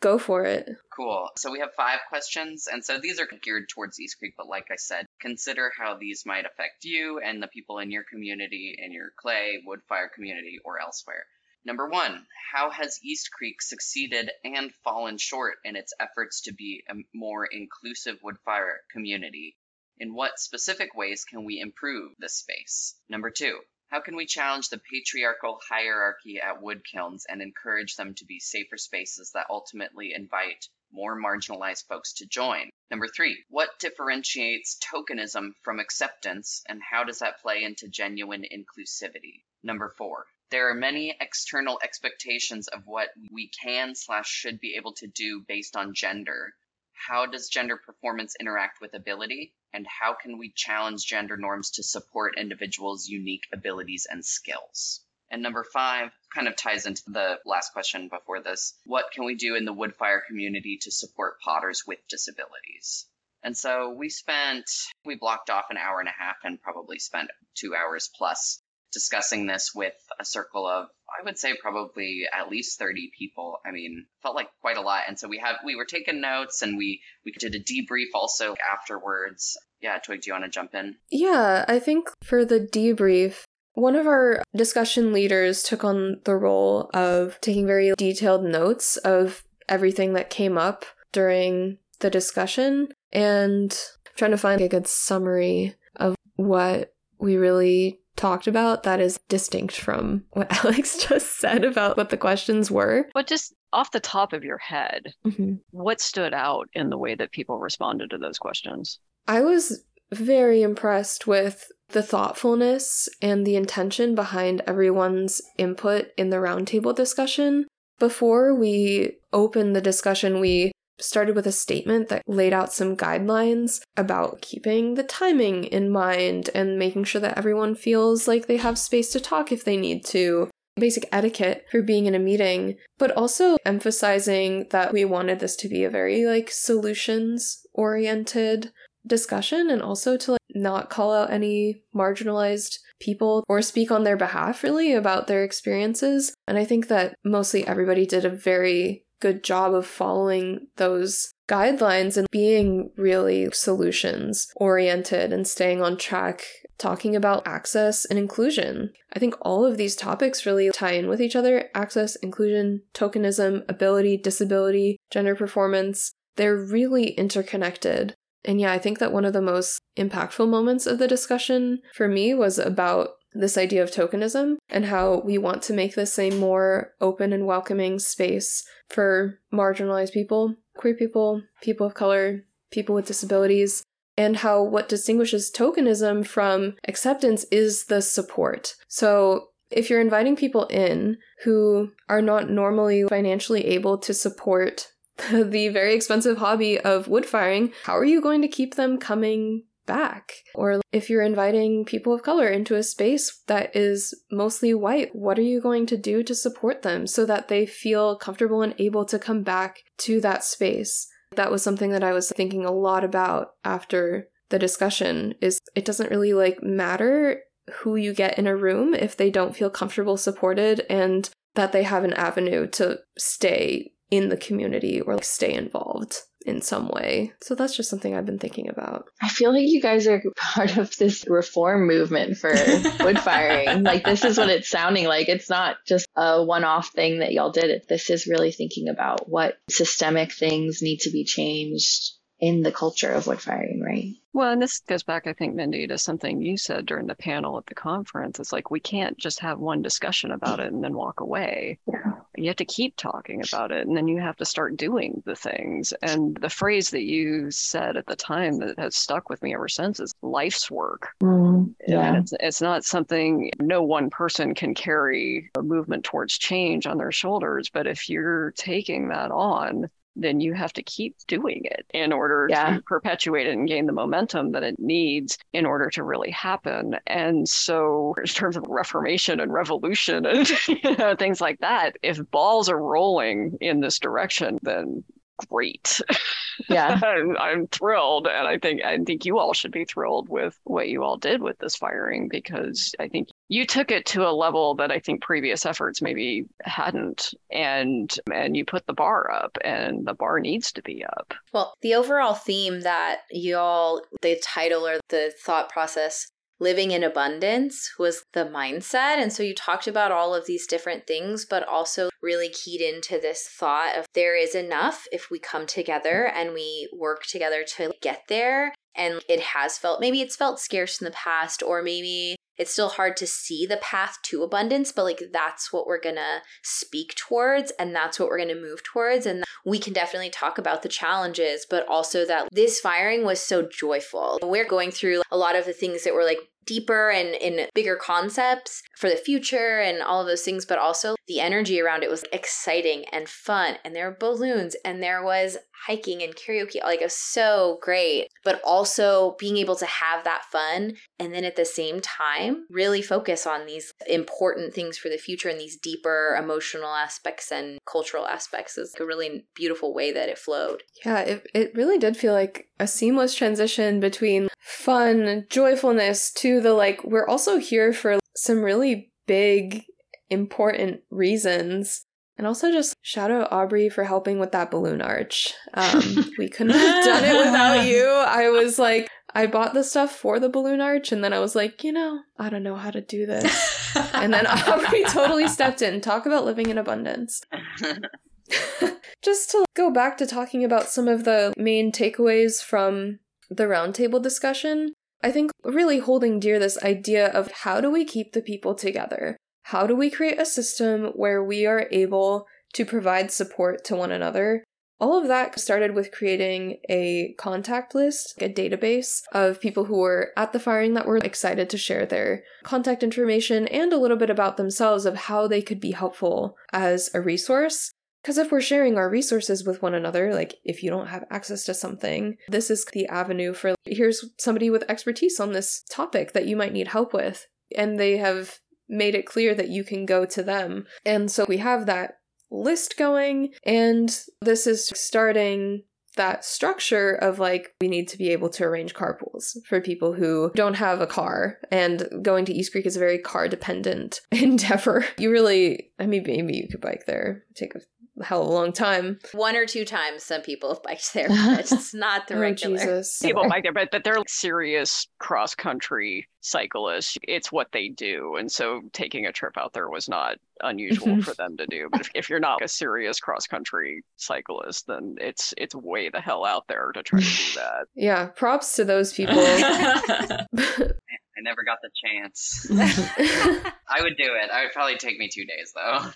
S3: Go for it.
S1: Cool. So we have five questions, and so these are geared towards East Creek, but like I said, consider how these might affect you and the people in your community, in your clay, wood fire community, or elsewhere. Number one, how has East Creek succeeded and fallen short in its efforts to be a more inclusive woodfire community? In what specific ways can we improve this space? Number two, how can we challenge the patriarchal hierarchy at wood kilns and encourage them to be safer spaces that ultimately invite more marginalized folks to join? Number three, what differentiates tokenism from acceptance and how does that play into genuine inclusivity? Number four, there are many external expectations of what we can slash should be able to do based on gender. How does gender performance interact with ability? And how can we challenge gender norms to support individuals' unique abilities and skills? And number five kind of ties into the last question before this. What can we do in the woodfire community to support potters with disabilities? And so we spent, we blocked off an hour and a half and probably spent two hours plus discussing this with a circle of I would say probably at least 30 people. I mean, felt like quite a lot. And so we have we were taking notes and we we did a debrief also afterwards. Yeah, Twig, do you want to jump in?
S3: Yeah, I think for the debrief, one of our discussion leaders took on the role of taking very detailed notes of everything that came up during the discussion and trying to find a good summary of what we really talked about that is distinct from what Alex just said about what the questions were.
S5: But just off the top of your head, mm-hmm. what stood out in the way that people responded to those questions?
S3: I was very impressed with the thoughtfulness and the intention behind everyone's input in the roundtable discussion. Before we opened the discussion, we started with a statement that laid out some guidelines about keeping the timing in mind and making sure that everyone feels like they have space to talk if they need to. Basic etiquette for being in a meeting, but also emphasizing that we wanted this to be a very like solutions oriented discussion and also to like, not call out any marginalized people or speak on their behalf really about their experiences. And I think that mostly everybody did a very good job of following those guidelines and being really solutions oriented and staying on track talking about access and inclusion. I think all of these topics really tie in with each other access, inclusion, tokenism, ability, disability, gender performance. They're really interconnected. And yeah, I think that one of the most impactful moments of the discussion for me was about this idea of tokenism and how we want to make this a more open and welcoming space for marginalized people, queer people, people of color, people with disabilities, and how what distinguishes tokenism from acceptance is the support. So if you're inviting people in who are not normally financially able to support the very expensive hobby of wood firing, how are you going to keep them coming back. Or if you're inviting people of color into a space that is mostly white, what are you going to do to support them so that they feel comfortable and able to come back to that space? That was something that I was thinking a lot about after the discussion is it doesn't really like matter who you get in a room if they don't feel comfortable supported and that they have an avenue to stay in the community or like stay involved in some way. So that's just something I've been thinking about.
S4: I feel like you guys are part of this reform movement for wood firing. like this is what it's sounding like. It's not just a one-off thing that y'all did. It this is really thinking about what systemic things need to be changed in the culture of wood firing, right?
S5: Well, and this goes back, I think, Mindi, to something you said during the panel at the conference. It's like we can't just have one discussion about it and then walk away. Yeah. You have to keep talking about it, and then you have to start doing the things. And the phrase that you said at the time that has stuck with me ever since is life's work.
S4: Mm, yeah.
S5: It's, it's not something no one person can carry a movement towards change on their shoulders. But if you're taking that on, then you have to keep doing it in order yeah. to perpetuate it and gain the momentum that it needs in order to really happen. And so, in terms of reformation and revolution and you know, things like that, if balls are rolling in this direction, then great.
S4: Yeah.
S5: I'm, I'm, thrilled. And I think I think you all should be thrilled with what you all did with this firing because I think you took it to a level that I think previous efforts maybe hadn't. And and you put the bar up and the bar needs to be up.
S2: Well, the overall theme that y'all the title or the thought process living in abundance was the mindset. And so you talked about all of these different things, but also really keyed into this thought of there is enough if we come together and we work together to get there. And it has felt, maybe it's felt scarce in the past, or maybe it's still hard to see the path to abundance, but like that's what we're gonna speak towards and that's what we're gonna move towards. And we can definitely talk about the challenges, but also that this firing was so joyful. We're going through a lot of the things that were like deeper and in bigger concepts for the future and all of those things, but also the energy around it was exciting and fun. And there were balloons and there was hiking and karaoke. Like it was so great. But also being able to have that fun and then at the same time really focus on these important things for the future and these deeper emotional aspects and cultural aspects is a really beautiful way that it flowed.
S3: Yeah, it, it really did feel like a seamless transition between fun, joyfulness to the like, we're also here for some really big, important reasons. And also just shout out Aubrey for helping with that balloon arch. Um, we couldn't have done it without you. I was like, I bought the stuff for the balloon arch, and then I was like, you know, I don't know how to do this. and then Aubrey totally stepped in. Talk about living in abundance. just to go back to talking about some of the main takeaways from the roundtable discussion, I think really holding dear this idea of how do we keep the people together? How do we create a system where we are able to provide support to one another All of that started with creating a contact list, a database of people who were at the firing that were excited to share their contact information and a little bit about themselves of how they could be helpful as a resource. Because if we're sharing our resources with one another, like if you don't have access to something, this is the avenue for here's somebody with expertise on this topic that you might need help with. And they have made it clear that you can go to them. And so we have that list going, and this is starting that structure of like we need to be able to arrange carpools for people who don't have a car and going to East Creek is a very car dependent endeavor. You really I mean maybe you could bike there. Take a hell of a long time.
S2: One or two times some people have biked there, but it's not the
S3: Oh,
S2: regular.
S3: Jesus.
S5: People bike there, but, but they're serious cross country cyclists. It's what they do. And so taking a trip out there was not unusual mm-hmm. for them to do. But if, if you're not a serious cross country cyclist, then it's it's way the hell out there to try to do that.
S3: Yeah, props to those people.
S1: I never got the chance. I would do it. I would probably take me two days though.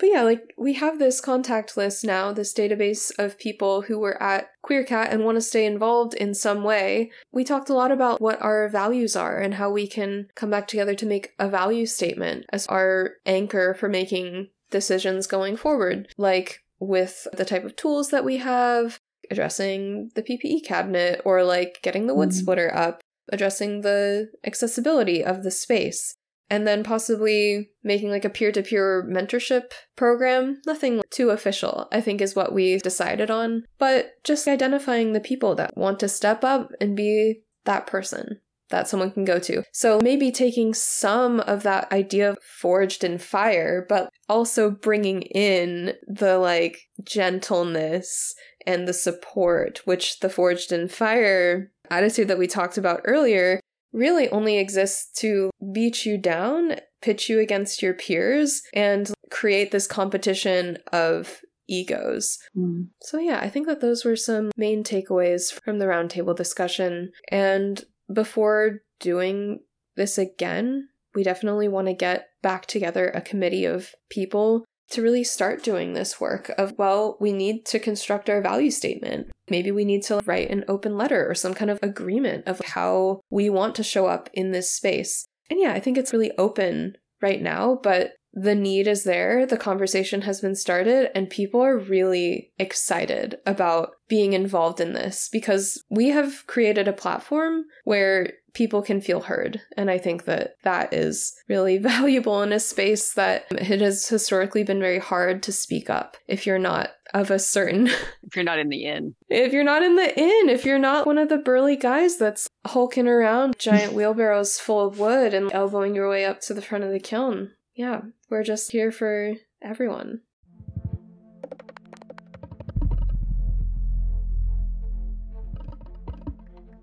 S3: But yeah, like we have this contact list now, this database of people who were at QueerCat and want to stay involved in some way. We talked a lot about what our values are and how we can come back together to make a value statement as our anchor for making decisions going forward, like with the type of tools that we have, addressing the PPE cabinet, or like getting the wood
S4: Mhm.
S3: splitter up, addressing the accessibility of the space and then possibly making like a peer-to-peer mentorship program. Nothing too official i think is what we decided on but just identifying the people that want to step up and be that person that someone can go to. So maybe taking some of that idea of forged in fire but also bringing in the like gentleness and the support which the forged in fire attitude that we talked about earlier really only exists to beat you down, pitch you against your peers, and create this competition of egos.
S4: Mm.
S3: So, yeah, I think that those were some main takeaways from the roundtable discussion. And before doing this again, we definitely want to get back together a committee of people to really start doing this work of well we need to construct our value statement. Maybe we need to write an open letter or some kind of agreement of how we want to show up in this space. And yeah i think it's really open right now but the need is there. The conversation has been started and people are really excited about being involved in this because we have created a platform where people can feel heard. And I think that that is really valuable in a space that it has historically been very hard to speak up if you're not of a certain,
S5: If you're not in the inn.
S3: if you're not in the inn, if you're not one of the burly guys that's hulking around giant wheelbarrows full of wood and elbowing your way up to the front of the kiln. Yeah, we're just here for everyone.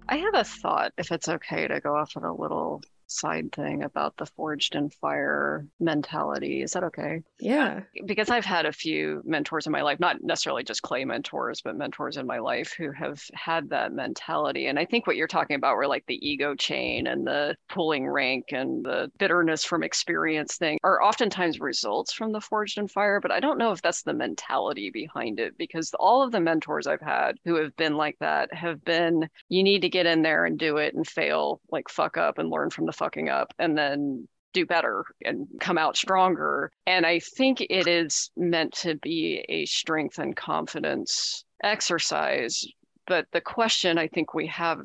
S5: I have a thought, if it's okay to go off on a little side thing about the forged in fire mentality. Is that okay?
S3: Yeah.
S5: Because I've had a few mentors in my life, not necessarily just clay mentors, but mentors in my life who have had that mentality. And I think what you're talking about were like the ego chain and the pulling rank and the bitterness from experience thing are oftentimes results from the forged in fire. But I don't know if that's the mentality behind it because all of the mentors I've had who have been like that have been you need to get in there and do it and fail, like fuck up and learn from the fucking up and then do better and come out stronger. And I think it is meant to be a strength and confidence exercise. But the question I think we have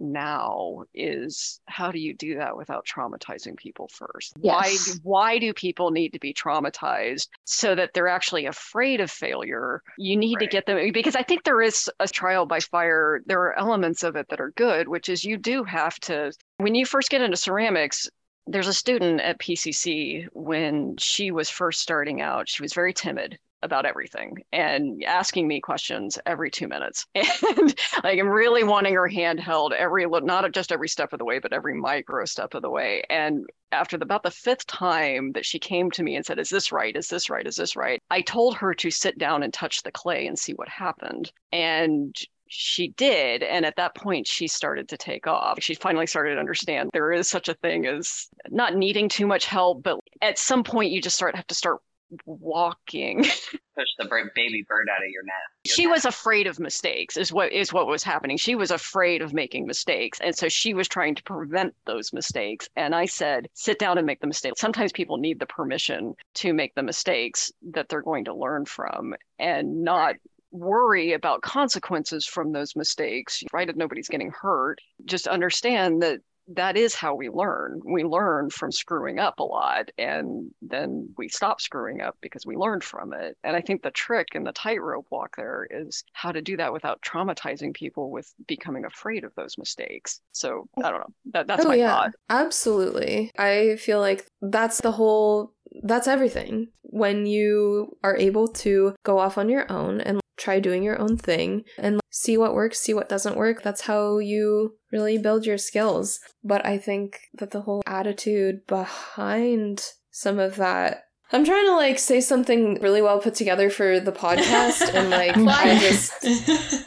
S5: now is how do you do that without traumatizing people first? Why
S4: Yes.
S5: why do people need to be traumatized so that they're actually afraid of failure? You need to get them because i think there is a trial by fire. There are elements of it that are good which is you do have to when you first get into ceramics there's a student at PCC when she was first starting out. She was very timid about everything and asking me questions every two minutes. And like I'm really wanting her hand held every not just every step of the way but every micro step of the way. And after the, about the fifth time that she came to me and said is this right? Is this right? Is this right? I told her to sit down and touch the clay and see what happened. And she did. And at that point she started to take off. She finally started to understand there is such a thing as not needing too much help but at some point you just start have to start walking.
S1: Push the baby bird out of your nest. Your
S5: she was afraid of mistakes is what is what was happening. She was afraid of making mistakes. And so she was trying to prevent those mistakes. And i said sit down and make the mistake. Sometimes people need the permission to make the mistakes that they're going to learn from and not worry about consequences from those mistakes right? If nobody's getting hurt just understand that that is how we learn. We learn from screwing up a lot and then we stop screwing up because we learned from it. And I think the trick in the tightrope walk there is how to do that without traumatizing people with becoming afraid of those mistakes. So oh, I don't know. That, that's
S3: oh,
S5: my
S3: yeah,
S5: thought.
S3: Absolutely. I feel like that's the whole, that's everything. When you are able to go off on your own and try doing your own thing and see what works, see what doesn't work, that's how you really build your skills. But I think that the whole attitude behind some of that I'm trying to like say something really well put together for the podcast and like I just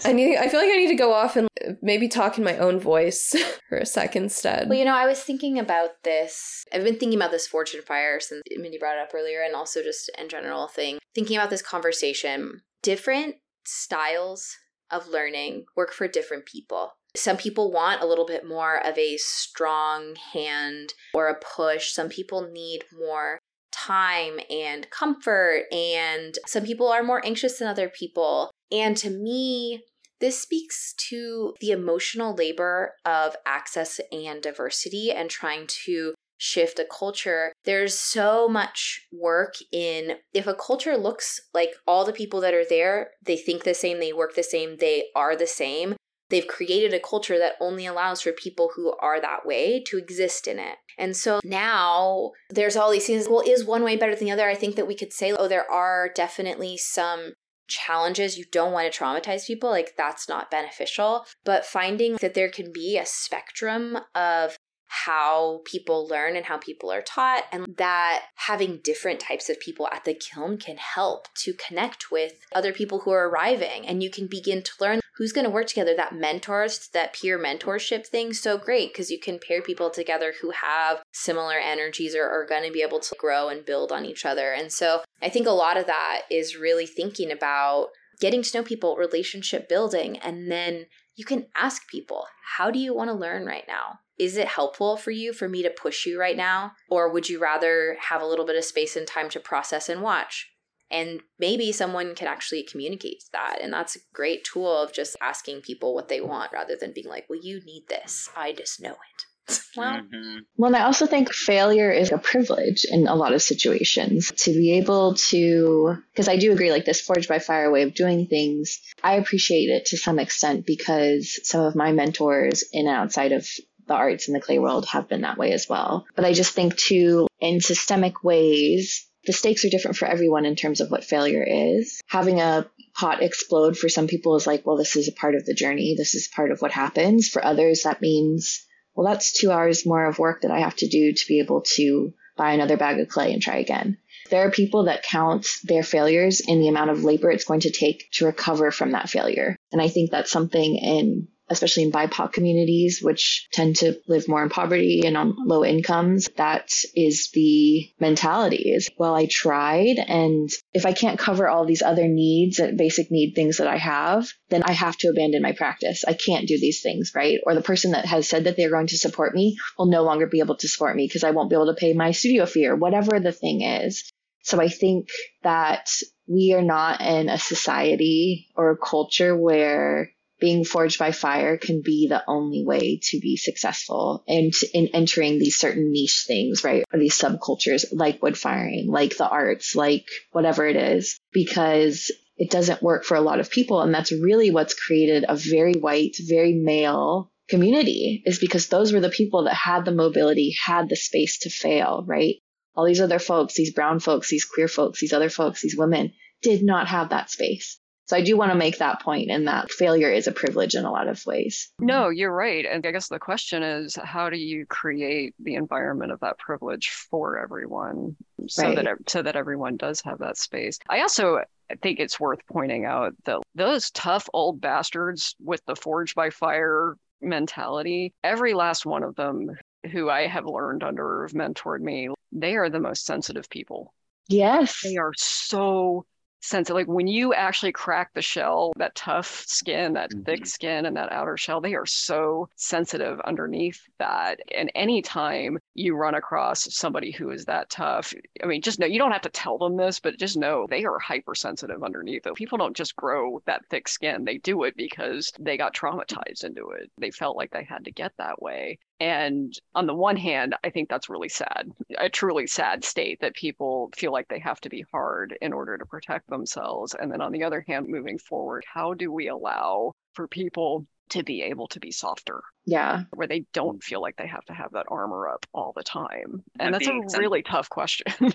S3: I need I feel like I need to go off and maybe talk in my own voice for a sec instead.
S2: Well, you know, I was thinking about this. I've been thinking about this fortune fire since Mindi brought it up earlier, and also just in general thing. Thinking about this conversation, different styles of learning work for different people. Some people want a little bit more of a strong hand or a push. Some people need more time and comfort, and some people are more anxious than other people. And to me, this speaks to the emotional labor of access and diversity and trying to shift a culture. There's so much work in if a culture looks like all the people that are there, they think the same, they work the same, they are the same. They've created a culture that only allows for people who are that way to exist in it. And so now there's all these things. Well, is one way better than the other? I think that we could say, oh, there are definitely some challenges. You don't want to traumatize people. Like, that's not beneficial. But finding that there can be a spectrum of how people learn and how people are taught, and that having different types of people at the kiln can help to connect with other people who are arriving. And you can begin to learn who's going to work together. That mentors, that peer mentorship thing, so great because you can pair people together who have similar energies or are going to be able to grow and build on each other. And so I think a lot of that is really thinking about getting to know people, relationship building, and then you can ask people, how do you want to learn right now? Is it helpful for you for me to push you right now? Or would you rather have a little bit of space and time to process and watch? And maybe someone can actually communicate that. And that's a great tool of just asking people what they want rather than being like, well, you need this. I just know it. Well,
S1: Mhm.
S4: Well, and I also think failure is a privilege in a lot of situations to be able to, because I do agree, like this forged by fire way of doing things, I appreciate it to some extent because some of my mentors in and outside of the arts and the clay world have been that way as well. But I just think too, in systemic ways, the stakes are different for everyone in terms of what failure is. Having a pot explode for some people is like, well, this is a part of the journey. This is part of what happens. For others, that means well, that's two hours more of work that I have to do to be able to buy another bag of clay and try again. There are people that count their failures in the amount of labor it's going to take to recover from that failure. And I think that's something in especially in BIPOC communities, which tend to live more in poverty and on low incomes, that is the mentality is, well, I tried. And if I can't cover all these other needs and basic need things that I have, then I have to abandon my practice. I can't do these things, right? Or the person that has said that they're going to support me will no longer be able to support me because I won't be able to pay my studio fee or whatever the thing is. So I think that we are not in a society or a culture where being forged by fire can be the only way to be successful and in entering these certain niche things, right? Or these subcultures like wood firing, like the arts, like whatever it is, because it doesn't work for a lot of people. And that's really what's created a very white, very male community is because those were the people that had the mobility, had the space to fail, right? All these other folks, these brown folks, these queer folks, these other folks, these women did not have that space. So I do want to make that point and that failure is a privilege in a lot of ways.
S5: No, you're right. And I guess the question is how do you create the environment of that privilege for everyone so
S4: Right.
S5: that so that everyone does have that space. I also I think it's worth pointing out that those tough old bastards with the forged by fire mentality, every last one of them who I have learned under have mentored me, they are the most sensitive people
S4: Yes.
S5: They are so sensitive. Like when you actually crack the shell, that tough skin, that mm-hmm. thick skin, and that outer shell, they are so sensitive underneath that. And anytime you run across somebody who is that tough, I mean, just know you don't have to tell them this, but just know they are hypersensitive underneath it. People don't just grow that thick skin, they do it because they got traumatized into it. They felt like they had to get that way. And on the one hand, I think that's really sad, a truly sad state that people feel like they have to be hard in order to protect themselves. And then on the other hand, moving forward, how do we allow for people to be able to be softer?
S4: Yeah.
S5: Where they don't feel like they have to have that armor up all the time. And that's a really tough question.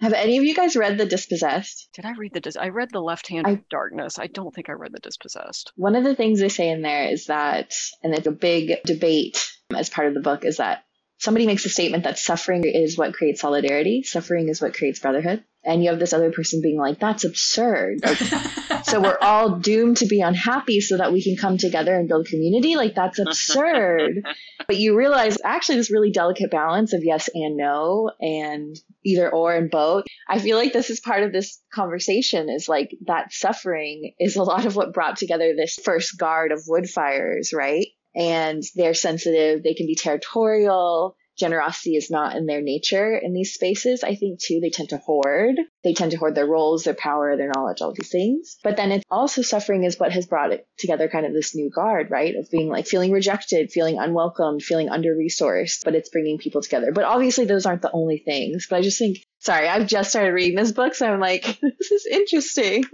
S4: Have any of you guys read The Dispossessed?
S5: Did I read the Dis- I read The Left Hand I, of Darkness. I don't think I read The Dispossessed.
S4: One of the things they say in there is that, and it's a big debate as part of the book, is that somebody makes a statement that suffering is what creates solidarity, suffering is what creates brotherhood. And you have this other person being like, that's absurd. Like, so we're all doomed to be unhappy so that we can come together and build community. Like, that's absurd. but you realize actually this really delicate balance of yes and no and either or and both. I feel like this is part of this conversation is like that suffering is a lot of what brought together this first guard of woodfires, right? and they're sensitive. They can be territorial. Generosity is not in their nature in these spaces. I think too, they tend to hoard. They tend to hoard their roles, their power, their knowledge, all these things. But then it's also suffering is what has brought it together kind of this new guard, right? Of being like feeling rejected, feeling unwelcomed, feeling under resourced, but it's bringing people together. But obviously those aren't the only things. But I just think, sorry, I've just started reading this book. So I'm like, this is interesting.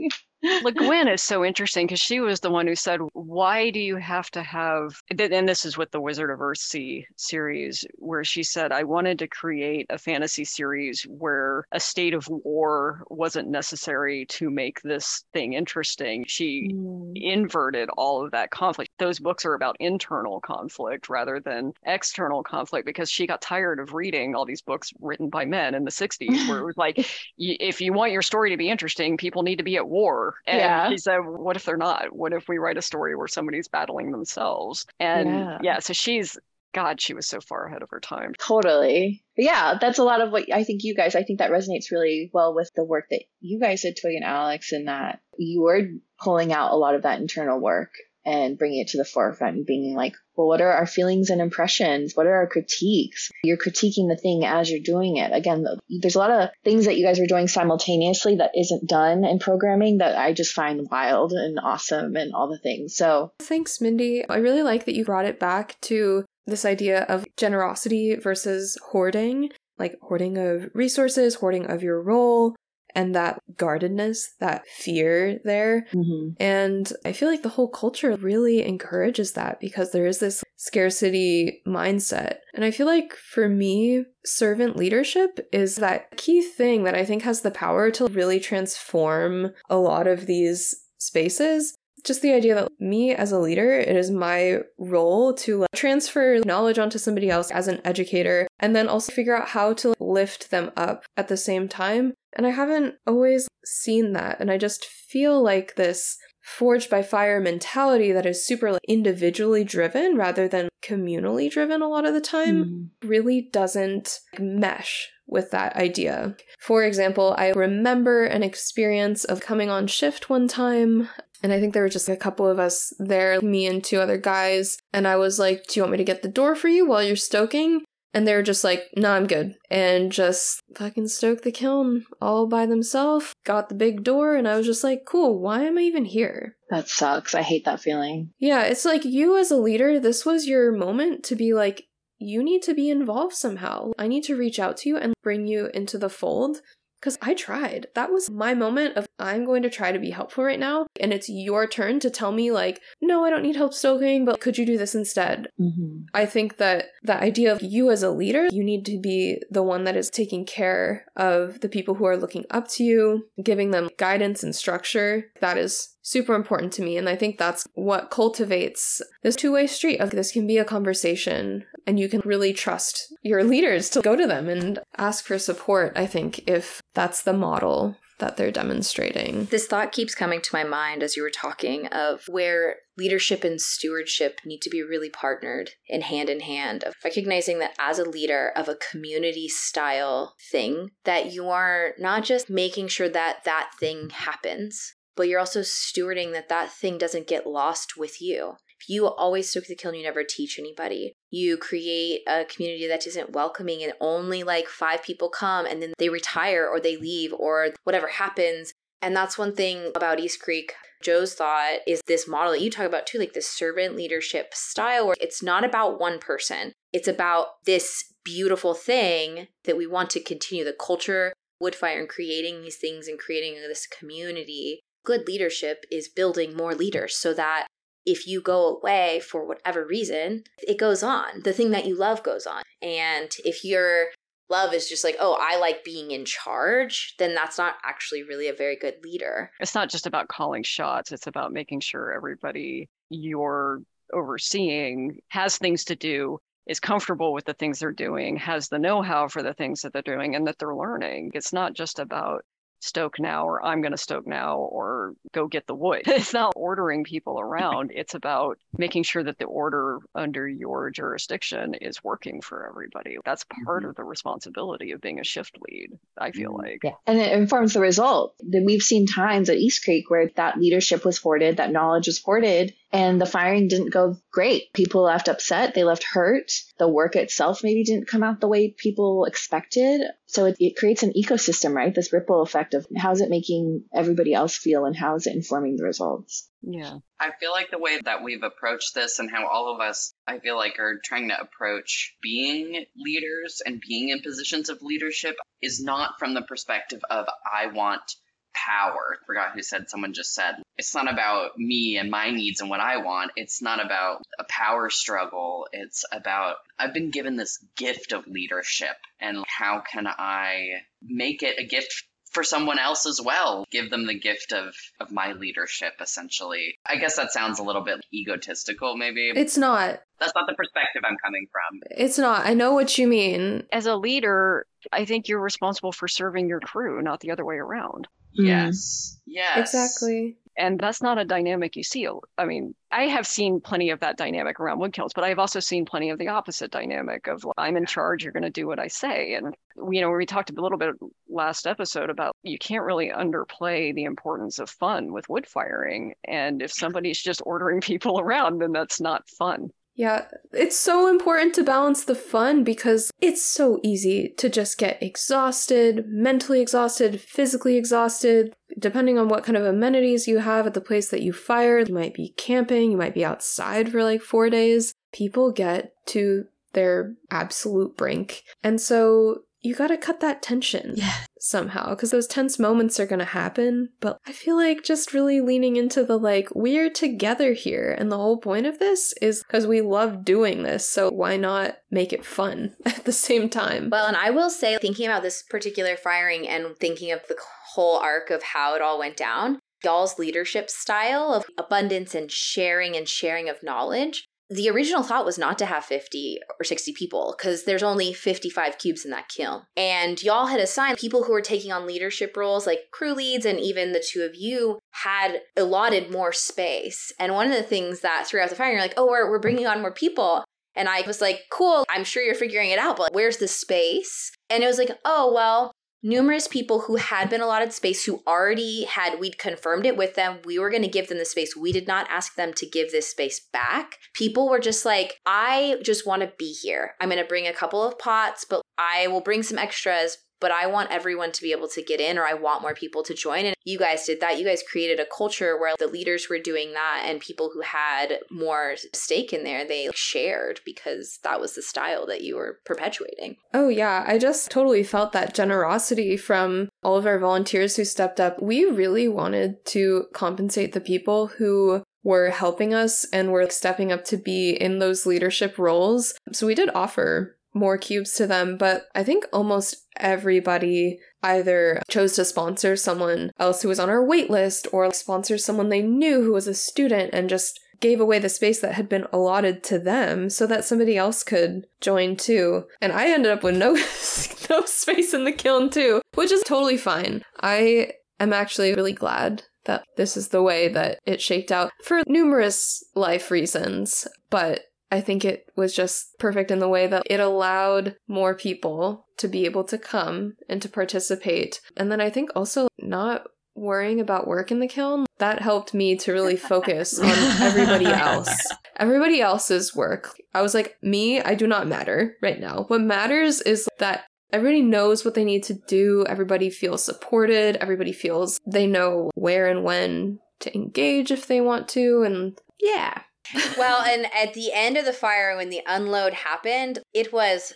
S5: Le Guin is so interesting because she was the one who said, Why do you have to have, and this is with the Wizard of Earthsea series, where she said, I wanted to create a fantasy series where a state of war wasn't necessary to make this thing interesting. She mm. inverted all of that conflict. Those books are about internal conflict rather than external conflict because she got tired of reading all these books written by men in the 60s, where it was like, if you want your story to be interesting, people need to be at war and yeah. she said, What if they're not? What if we write a story where somebody's battling themselves? And yeah, yeah so she's God, she was so far ahead of her time.
S4: Totally. But yeah, that's a lot of what I think you guys, I think that resonates really well with the work that you guys did, Twig and Alex, in that you were pulling out a lot of that internal work and bringing it to the forefront and being like, well, what are our feelings and impressions? What are our critiques? You're critiquing the thing as you're doing it. Again, there's a lot of things that you guys are doing simultaneously that isn't done in programming that I just find wild and awesome and all the things. So
S3: thanks, Mindi. I really like that you brought it back to this idea of generosity versus hoarding, like hoarding of resources, hoarding of your role, and that guardedness, that fear there. Mm-hmm. And I feel like the whole culture really encourages that because there is this scarcity mindset. And I feel like for me, servant leadership is that key thing that I think has the power to really transform a lot of these spaces just the idea that me as a leader, it is my role to like, transfer knowledge onto somebody else as an educator and then also figure out how to lift them up at the same time. And I haven't always seen that. And I just feel like this forged by fire mentality that is super like, individually driven rather than communally driven a lot of the time mm. really doesn't mesh with that idea. For example, I remember an experience of coming on shift one time and I think there were just a couple of us there, me and two other guys. And I was like, Do you want me to get the door for you while you're stoking? And they're just like, No, nah, I'm good. And just fucking stoke the kiln all by themselves. Got the big door. And I was just like, Cool, why am I even here?
S4: That sucks. I hate that feeling.
S3: Yeah, it's like you as a leader, this was your moment to be like, you need to be involved somehow. I need to reach out to you and bring you into the fold because I tried. That was my moment of I'm going to try to be helpful right now. And it's your turn to tell me, like, no, I don't need help stoking, but could you do this instead? Mm-hmm. I think that the idea of you as a leader, you need to be the one that is taking care of the people who are looking up to you, giving them guidance and structure. That is super important to me. And I think that's what cultivates this two way street of this can be a conversation and you can really trust your leaders to go to them and ask for support. I think if that's the model that they're demonstrating.
S2: This thought keeps coming to my mind as you were talking of where leadership and stewardship need to be really partnered in hand in hand of recognizing that as a leader of a community style thing that you are not just making sure that that thing happens but you're also stewarding that that thing doesn't get lost with you if you always stoke the kill and you never teach anybody you create a community that isn't welcoming and only like five people come and then they retire or they leave or whatever happens and that's one thing about East Creek. Joe's thought is this model that you talk about too, like this servant leadership style, where it's not about one person. It's about this beautiful thing that we want to continue the culture, Woodfire, and creating these things and creating this community. Good leadership is building more leaders so that if you go away for whatever reason, it goes on. The thing that you love goes on. And if you're love is just like, oh, I like being in charge, then that's not actually really a very good leader.
S5: It's not just about calling shots, it's about making sure everybody you're overseeing has things to do, is comfortable with the things they're doing, has the know how for the things that they're doing, and that they're learning. It's not just about stoke now or I'm going to stoke now or go get the wood. It's not ordering people around. It's about making sure that the order under your jurisdiction is working for everybody. That's part mm-hmm. of the responsibility of being a shift lead, I feel mm-hmm. like.
S4: Yeah. And it informs the result. Then we've seen times at East Creek where that leadership was hoarded, that knowledge was hoarded, and the firing didn't go great. People left upset, they left hurt. The work itself maybe didn't come out the way people expected. So it, it creates an ecosystem, right? This ripple effect of how's it making everybody else feel and how is it informing the results?
S5: Yeah.
S1: I feel like the way that we've approached this and how all of us, I feel like, are trying to approach being leaders and being in positions of leadership is not from the perspective of, I want power. I forgot who said someone just said. It's not about me and my needs and what I want. It's not about a power struggle. It's about I've been given this gift of leadership and how can I make it a gift for someone else as well. Give them the gift of of my leadership essentially. I guess that sounds a little bit egotistical maybe.
S3: It's not.
S1: That's not the perspective i'm coming from.
S3: It's not. I know what you mean.
S5: As a leader i think you're responsible for serving your crew not the other way around.
S1: Yes. Hmm. Yes.
S3: Exactly.
S5: And that's not a dynamic you see. I mean, I have seen plenty of that dynamic around wood kilns, but I've also seen plenty of the opposite dynamic of I'm in charge, you're going to do what I say. And, you know, we talked a little bit last episode about you can't really underplay the importance of fun with wood firing. And if somebody's just ordering people around, then that's not fun.
S3: Yeah, it's so important to balance the fun because it's so easy to just get exhausted, mentally exhausted, physically exhausted, depending on what kind of amenities you have at the place that you fired. You might be camping, you might be outside for like four days. People get to their absolute brink. And so you gotta cut that tension
S4: yeah.
S3: somehow because those tense moments are gonna happen. But I feel like just really leaning into the like, we're together here. And the whole point of this is because we love doing this. So why not make it fun at the same time?
S2: Well, and I will say, thinking about this particular firing and thinking of the whole arc of how it all went down, y'all's leadership style of abundance and sharing and sharing of knowledge the original thought was not to have 50 or 60 people because there's only 55 cubes in that kiln. And y'all had assigned people who were taking on leadership roles like crew leads, and even the two of you had allotted more space. And one of the things that throughout the fire, you're like, oh, we're, we're bringing on more people. And I was like, cool, I'm sure you're figuring it out, but where's the space? And it was like, oh, well, numerous people who had been allotted space who already had we'd confirmed it with them. We were going to give them the space. We did not ask them to give this space back. People were just like i just want to be here. I'm going to bring a couple of pots but i will bring some extras but I want everyone to be able to get in or I want more people to join. And you guys did that. You guys created a culture where the leaders were doing that and people who had more stake in there, they shared because that was the style that you were perpetuating.
S3: Oh, yeah. I just totally felt that generosity from all of our volunteers who stepped up. We really wanted to compensate the people who were helping us and were stepping up to be in those leadership roles. So we did offer more cubes to them, but I think almost everybody either chose to sponsor someone else who was on our wait list or sponsor someone they knew who was a student and just gave away the space that had been allotted to them so that somebody else could join too. And I ended up with no no space in the kiln too, which is totally fine. I am actually really glad that this is the way that it shaked out for numerous life reasons. But I think it was just perfect in the way that it allowed more people to be able to come and to participate. And then I think also not worrying about work in the kiln, that helped me to really focus on everybody else. Everybody else's work. I was like, me, I do not matter right now. What matters is that everybody knows what they need to do. Everybody feels supported. Everybody feels they know where and when to engage if they want to. And yeah.
S2: Well, and at the end of the fire, when the unload happened, it was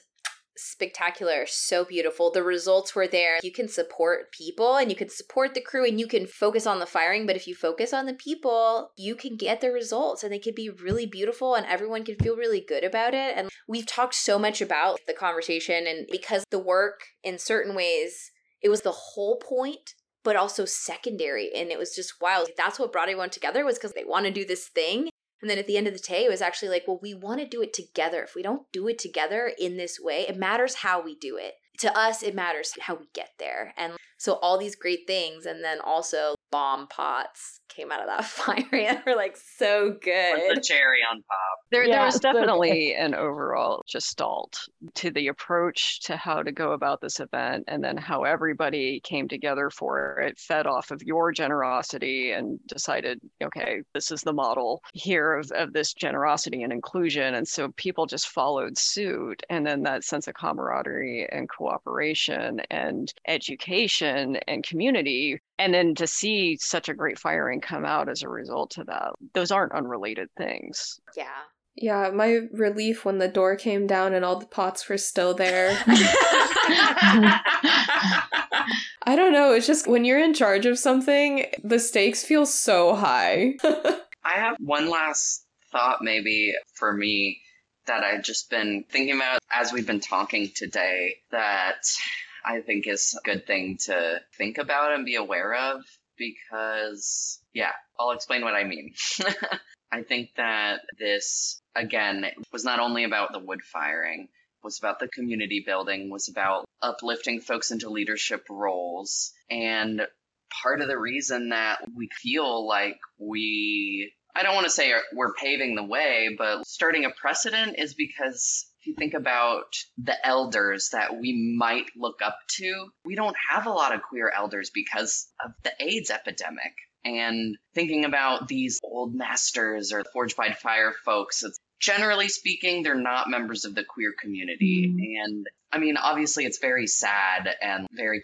S2: spectacular, so beautiful. The results were there. You can support people and you can support the crew and you can focus on the firing, but if you focus on the people, you can get the results and they could be really beautiful and everyone can feel really good about it. And we've talked so much about the conversation and because the work in certain ways it was the whole point but also secondary and it was just wild that's what brought everyone together was because they want to do this thing and then at the end of the day, it was actually like, well, we want to do it together. If we don't do it together in this way, it matters how we do it. To us, it matters how we get there. And so all these great things, and then also bomb pots came out of that fire and were like so good.
S1: With the cherry on top.
S5: There, yeah, there was definitely an overall gestalt to the approach to how to go about this event and then how everybody came together for it, fed off of your generosity and decided, okay, this is the model here of, of this generosity and inclusion. And so people just followed suit. And then that sense of camaraderie and cooperation and education and community and then to see such a great firing come out as a result of that. Those aren't unrelated things.
S2: Yeah.
S3: Yeah my relief when the door came down and all the pots were still there. I don't know it's just when you're in charge of something the stakes feel so high.
S1: I have one last thought maybe for me that I've just been thinking about as we've been talking today that I think is a good thing to think about and be aware of because, yeah, I'll explain what I mean. I think that this, again, was not only about the wood firing, was about the community building, was about uplifting folks into leadership roles. And part of the reason that we feel like we I don't want to say we're paving the way, but starting a precedent is because you think about the elders that we might look up to, we don't have a lot of queer elders because of the AIDS epidemic. And thinking about these old masters or forged by fire folks, generally speaking, they're not members of the queer community. Mm. And I mean, obviously, it's very sad and very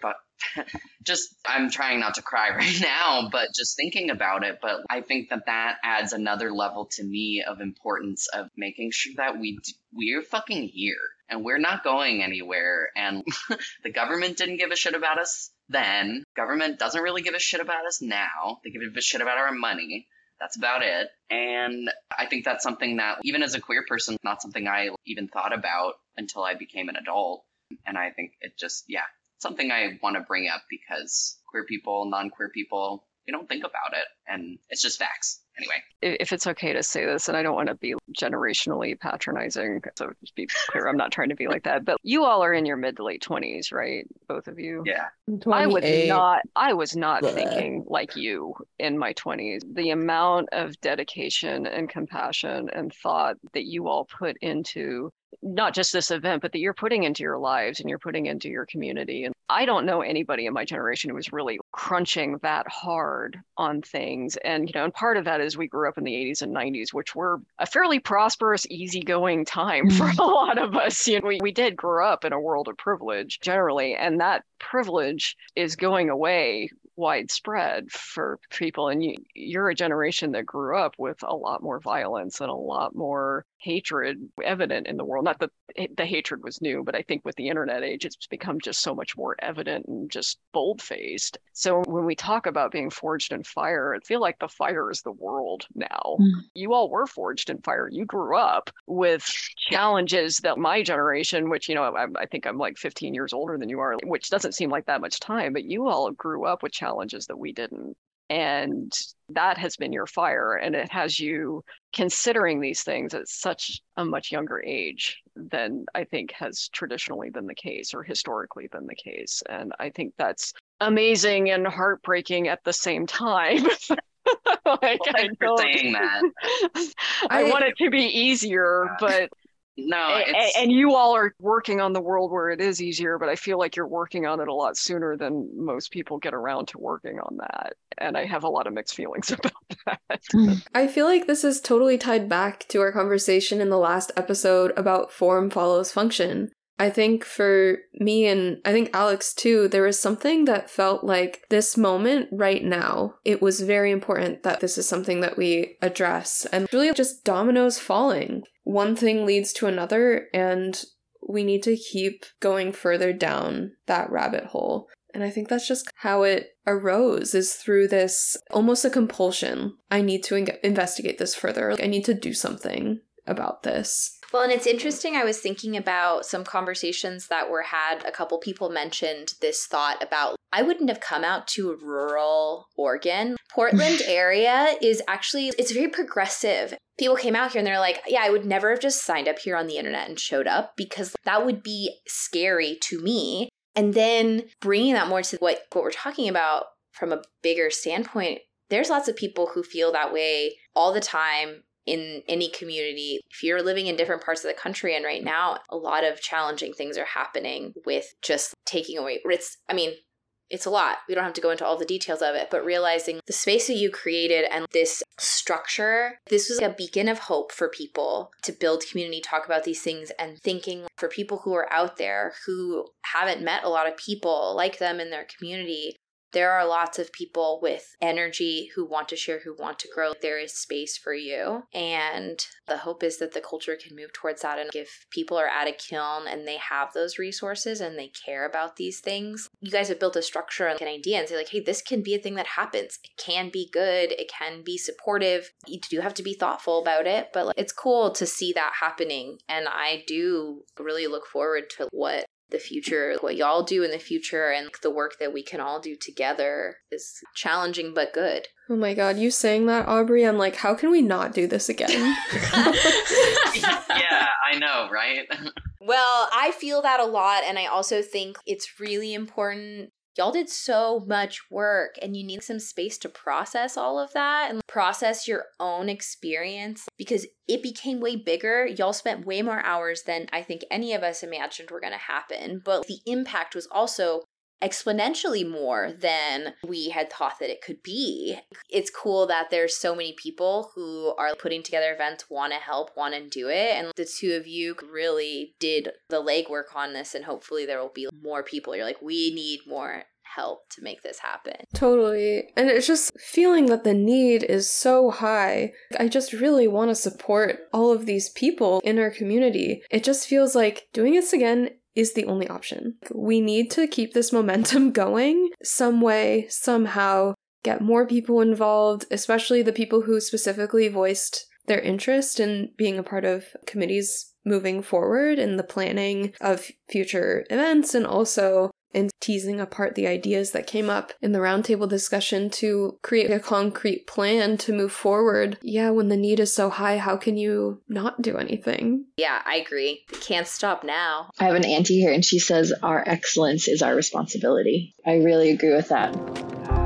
S1: just I'm trying not to cry right now, but just thinking about it. But I think that that adds another level to me of importance of making sure that we we're fucking here and we're not going anywhere. And the government didn't give a shit about us then. Government doesn't really give a shit about us now. They give a shit about our money. That's about it. And I think that's something that, even as a queer person, not something I even thought about until I became an adult. And I think it just, yeah, something I want to bring up because queer people, non queer people, we don't think about it. And it's just facts. Anyway.
S5: If it's okay to say this, and I don't want to be generationally patronizing, so just be clear, I'm not trying to be like that. But you all are in your mid to late 20s, right? Both of you?
S1: Yeah.
S5: I was not I was not thinking like you in my 20s. The amount of dedication and compassion and thought that you all put into not just this event, but that you're putting into your lives and you're putting into your community. And I don't know anybody in my generation who was really crunching that hard on things. And, you know, and part of that is we grew up in the 80s and 90s, which were a fairly prosperous, easygoing time for mm. a lot of us. You know, we, we did grow up in a world of privilege generally, and that privilege is going away widespread for people and you, you're a generation that grew up with a lot more violence and a lot more hatred evident in the world. Not that the hatred was new but i think with the internet age it's become just so much more evident and just bold faced so when we talk about being forged in fire i feel like the fire is the world now. Mm. you all were forged in fire. You grew up with challenges that my generation which you know I, I think i'm like 15 years older than you are which doesn't seem like that much time but you all grew up with challenges that we didn't and that has been your fire and it has you considering these things at such a much younger age than i think has traditionally been the case or historically been the case and i think that's amazing and heartbreaking at the same time. like,
S1: Well,
S5: I,
S1: thanks
S5: don't-
S1: saying that.
S5: I,
S3: I-
S5: want it to be easier, but
S1: No,
S5: a- a- and you all are working on the world where it is easier, but I feel like you're working on it a lot sooner than most people get around to working on that. And I have a lot of mixed feelings about that.
S3: I feel like this is totally tied back to our conversation in the last episode about form follows function. I think for me and I think Alex too, there was something that felt like this moment right now, it was very important that this is something that we address and really just dominoes falling. One thing leads to another, and we need to keep going further down that rabbit hole. And I think that's just how it arose is through this almost a compulsion. I need to in- investigate this further. I need to do something about this.
S2: Well, and it's interesting. I was thinking about some conversations that were had. A couple people mentioned this thought about I wouldn't have come out to rural Oregon. Portland area is actually it's very progressive. People came out here and they're like, "Yeah, I would never have just signed up here on the internet and showed up because that would be scary to me." And then bringing that more to what what we're talking about from a bigger standpoint, there's lots of people who feel that way all the time in any community. If you're living in different parts of the country, and right now, a lot of challenging things are happening with just taking away. It's, I mean, it's a lot. We don't have to go into all the details of it, but realizing the space that you created and this structure, this was a beacon of hope for people to build community, talk about these things, and thinking for people who are out there who haven't met a lot of people like them in their community. There are lots of people with energy who want to share, who want to grow. There is space for you. And the hope is that the culture can move towards that. And if people are at a kiln and they have those resources and they care about these things, you guys have built a structure and an idea and say, like, hey, this can be a thing that happens. It can be good. It can be supportive. You do have to be thoughtful about it, but like, it's cool to see that happening. And I do really look forward to what the future, what y'all do in the future, and the work that we can all do together is challenging but good.
S3: Oh my god, you saying that, Aubrey? I'm like, how can we not do this again?
S1: yeah, I know, right?
S2: Well, I feel that a lot, and I also think it's really important. Y'all did so much work, and you need some space to process all of that and process your own experience because it became way bigger. Y'all spent way more hours than I think any of us imagined were going to happen, but the impact was also exponentially more than we had thought that it could be. It's cool that there's so many people who are putting together events, want to help, want to do it. And the two of you really did the legwork on this, and hopefully there will be more people. You're like, we need more help to make this happen.
S3: Totally. And it's just feeling that the need is so high. I just really want to support all of these people in our community. It just feels like doing this again is the only option. We need to keep this momentum going some way, somehow, get more people involved, especially the people who specifically voiced their interest in being a part of committees moving forward in the planning of future events and also in teasing apart the ideas that came up in the roundtable discussion to create a concrete plan to move forward. Yeah, when the need is so high, how can you not do anything?
S2: Yeah, I agree. Can't stop now.
S4: I have an auntie here, and she says our excellence is our responsibility. I really agree with that.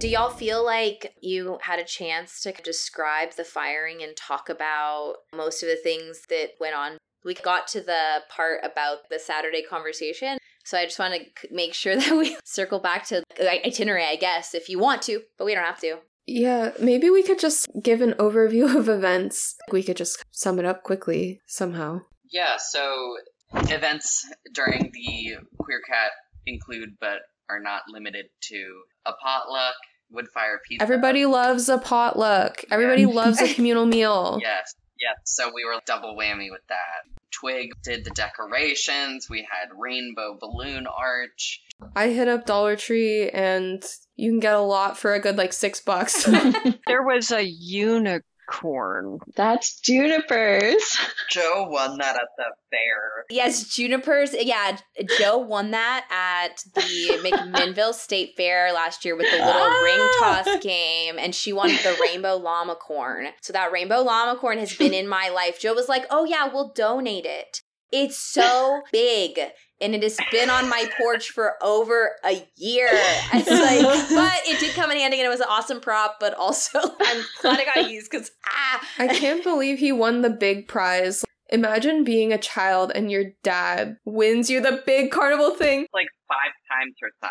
S2: Do y'all feel like you had a chance to describe the firing and talk about most of the things that went on? We got to the part about the Saturday conversation. So I just want to make sure that we circle back to the itinerary, I guess, if you want to, but we don't have to.
S3: Yeah, maybe we could just give an overview of events. We could just sum it up quickly somehow.
S1: Yeah, so events during the QueerCat include, but are not limited to, a potluck, wood fire pizza.
S3: Everybody loves a potluck. Everybody loves a communal meal.
S1: Yes, yes. So we were double whammy with that. Twig did the decorations. We had rainbow balloon arch.
S3: I hit up Dollar Tree and you can get a lot for a good like six bucks.
S5: There was a unicorn corn.
S4: That's junipers.
S1: Joe won that at the fair.
S2: Yes, junipers. Yeah, Joe won that at the McMinnville State Fair last year with the little
S4: Ah.
S2: ring toss game, and she won the rainbow llama corn. So that rainbow llama corn has been in my life. Joe was like, "Oh yeah, we'll donate it. It's so big." And it has been on my porch for over a year. It's like, but it did come in handy and it was an awesome prop, but also I'm glad I got used because ah
S3: I can't believe he won the big prize. Imagine being a child and your dad wins you the big carnival thing.
S1: Like five times her size.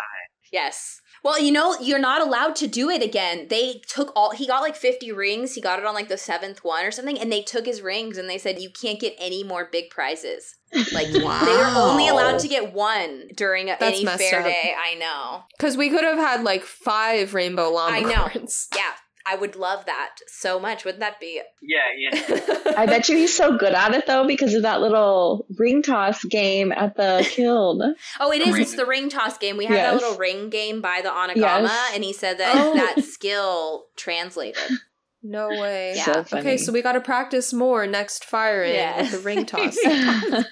S2: Yes. Well, you know, you're not allowed to do it again. They took all, he got like 50 rings. He got it on like the seventh one or something. And they took his rings and they said, you can't get any more big prizes. Like, they were only allowed to get one during
S3: That's
S2: any fair
S3: up.
S2: day. I know.
S3: Because we could have had like five rainbow llama
S2: I know.
S3: corns.
S2: Yeah. I would love that so much. Wouldn't that be?
S1: Yeah, yeah.
S4: I bet you he's so good at it though because of that little ring toss game at the kiln.
S2: Oh, it is.
S1: Ring.
S2: It's the ring toss game. We had
S4: Yes.
S2: that little ring game by the anagama,
S4: Yes.
S2: and he said that
S3: Oh.
S2: that skill translated.
S3: No way.
S2: Yeah.
S4: So funny.
S3: Okay, so we got to practice more next firing
S2: Yeah.
S3: with the ring toss.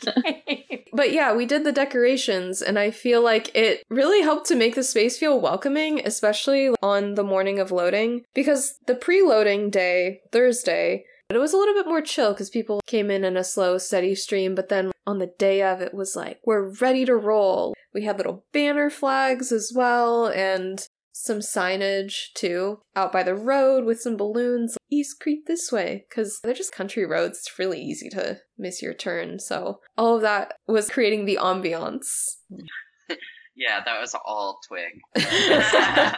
S3: But yeah, we did the decorations, and I feel like it really helped to make the space feel welcoming, especially on the morning of loading. Because the pre loading day, Thursday, it was a little bit more chill because people came in in a slow, steady stream. But then on the day of, it was like, we're ready to roll. We had little banner flags as well, and some signage too out by the road with some balloons east creek this way because they're just country roads. It's really easy to miss your turn. So all of that was creating the ambiance
S1: Yeah, that was all Twig.